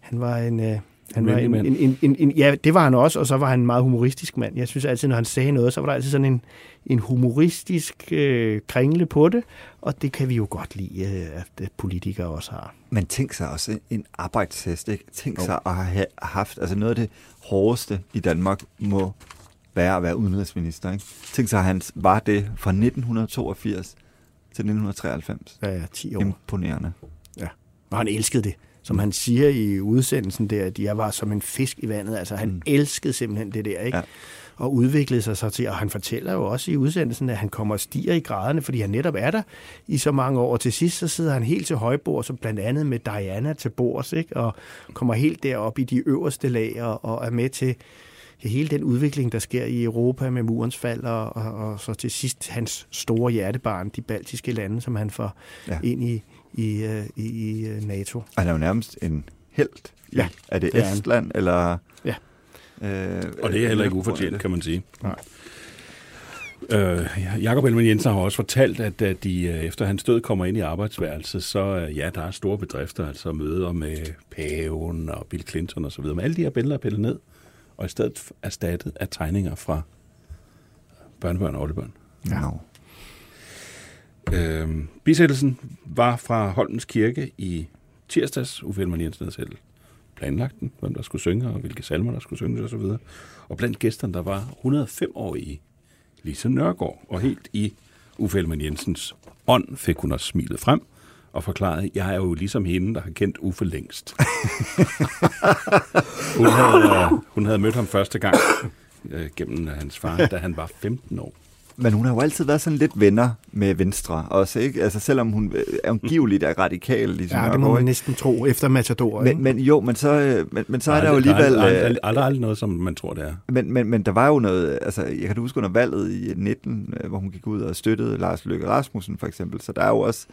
han var en... Øh, han var en, en, en, en, en, ja, det var han også, og så var han en meget humoristisk mand. Jeg synes altid, når han sagde noget, så var der altid sådan en, en humoristisk øh, kringle på det, og det kan vi jo godt lide, øh, at politikere også har. Men tænk sig også en arbejdshest, ikke? Tænk sig at have haft, altså noget af det hårdeste i Danmark må være at være udenrigsminister, ikke? Tænk sig, at han var det fra 1982 til 1993. Ja, ja, 10 år. Imponerende. Og han elskede det. Som han siger i udsendelsen der, at jeg var som en fisk i vandet. Altså han mm. elskede simpelthen det der, ikke? Ja. Og udviklede sig så til, og han fortæller jo også i udsendelsen, at han kommer og stiger i graderne, fordi han netop er der i så mange år. Og til sidst så sidder han helt til højbord, så blandt andet med Diana til bords, ikke? Og kommer helt derop i de øverste lag og, og er med til ja, hele den udvikling, der sker i Europa med murens fald, og, og, og så til sidst hans store hjertebarn, de baltiske lande, som han får ja. ind i, i, øh, i, i øh, NATO. Han er jo nærmest en held. i- Ja, Er det det er. Estland, eller... Ja. Øh, Og det er heller ikke ufortjent, kan man sige. Nej. Øh, Jakob Ellemann Jensen har også fortalt, at da de øh, efter hans død kommer ind i arbejdsværelset, så ja, der er store bedrifter, altså møder med paven og Bill Clinton osv., men alle de her billeder er pillet ned, og i stedet erstattet af tegninger fra børnebørn og oldebørn. Ja. No. Øh, bisættelsen var fra Holmens Kirke i tirsdags. Uffe Ellemann Jensen havde selv planlagt den, hvem der skulle synge, og hvilke salmer der skulle synges osv. Og, og blandt gæsterne, der var 105-årige Lise Nørgaard, og helt i Uffe Ellemann Jensens ånd fik hun også smilet frem og forklarede, jeg er jo ligesom hende, der har kendt Uffe længst. hun, havde, øh, hun havde mødt ham første gang øh, gennem øh, hans far, da han var 15 år. Men hun har jo altid været sådan lidt venner med Venstre også, ikke? Altså selvom hun øh, er angiveligt er radikal, ligesom Ja, det må man ikke? næsten tro efter Matador. ikke? men, men jo, men så, øh, men, men så er der jo alligevel... Aldrig, øh, aldrig, aldrig, aldrig noget, som man tror, det er. Men, men, men der var jo noget, altså jeg kan huske under valget i 19, øh, hvor hun gik ud og støttede Lars Løkke Rasmussen for eksempel, så der er jo også,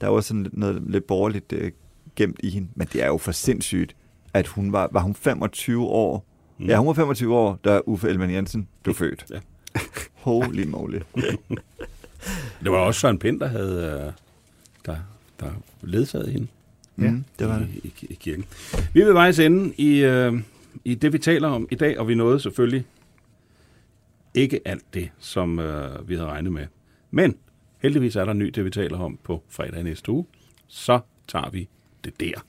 der var sådan noget lidt borgerligt øh, gemt i hende. Men det er jo for sindssygt, at hun var, var hun 25 år? Mm. Ja, hun var 25 år, da Uffe Ellemann Jensen blev født. Ja. (laughs) Holy moly. (laughs) Det var også Søren Pind, der havde øh, der, der ledsaget hende Ja, mm, det var det. i, i, i kirken. Vi vil vejs ende i, øh, i det, vi taler om i dag, og vi nåede selvfølgelig ikke alt det, som øh, vi havde regnet med. Men heldigvis er der nyt, det vi taler om på fredag næste uge. Så tager vi det der.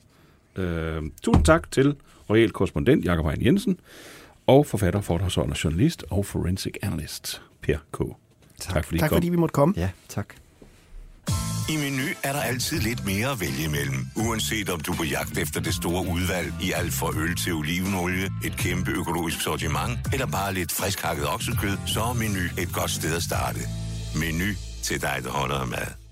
Øh, tusind tak til royal korrespondent Jakob Hein Jensen og forfatter, foredragsholder, journalist og forensic analyst Per K. Tak, tak fordi I Tak kom. fordi vi måtte komme. Ja, tak. I Meny er der altid lidt mere at vælge imellem. Uanset om du er på jagt efter det store udvalg i alt fra øl til olivenolie, et kæmpe økologisk sortiment eller bare lidt frisk hakket oksekød, så er Meny et godt sted at starte. Meny til dig, der holder af mad.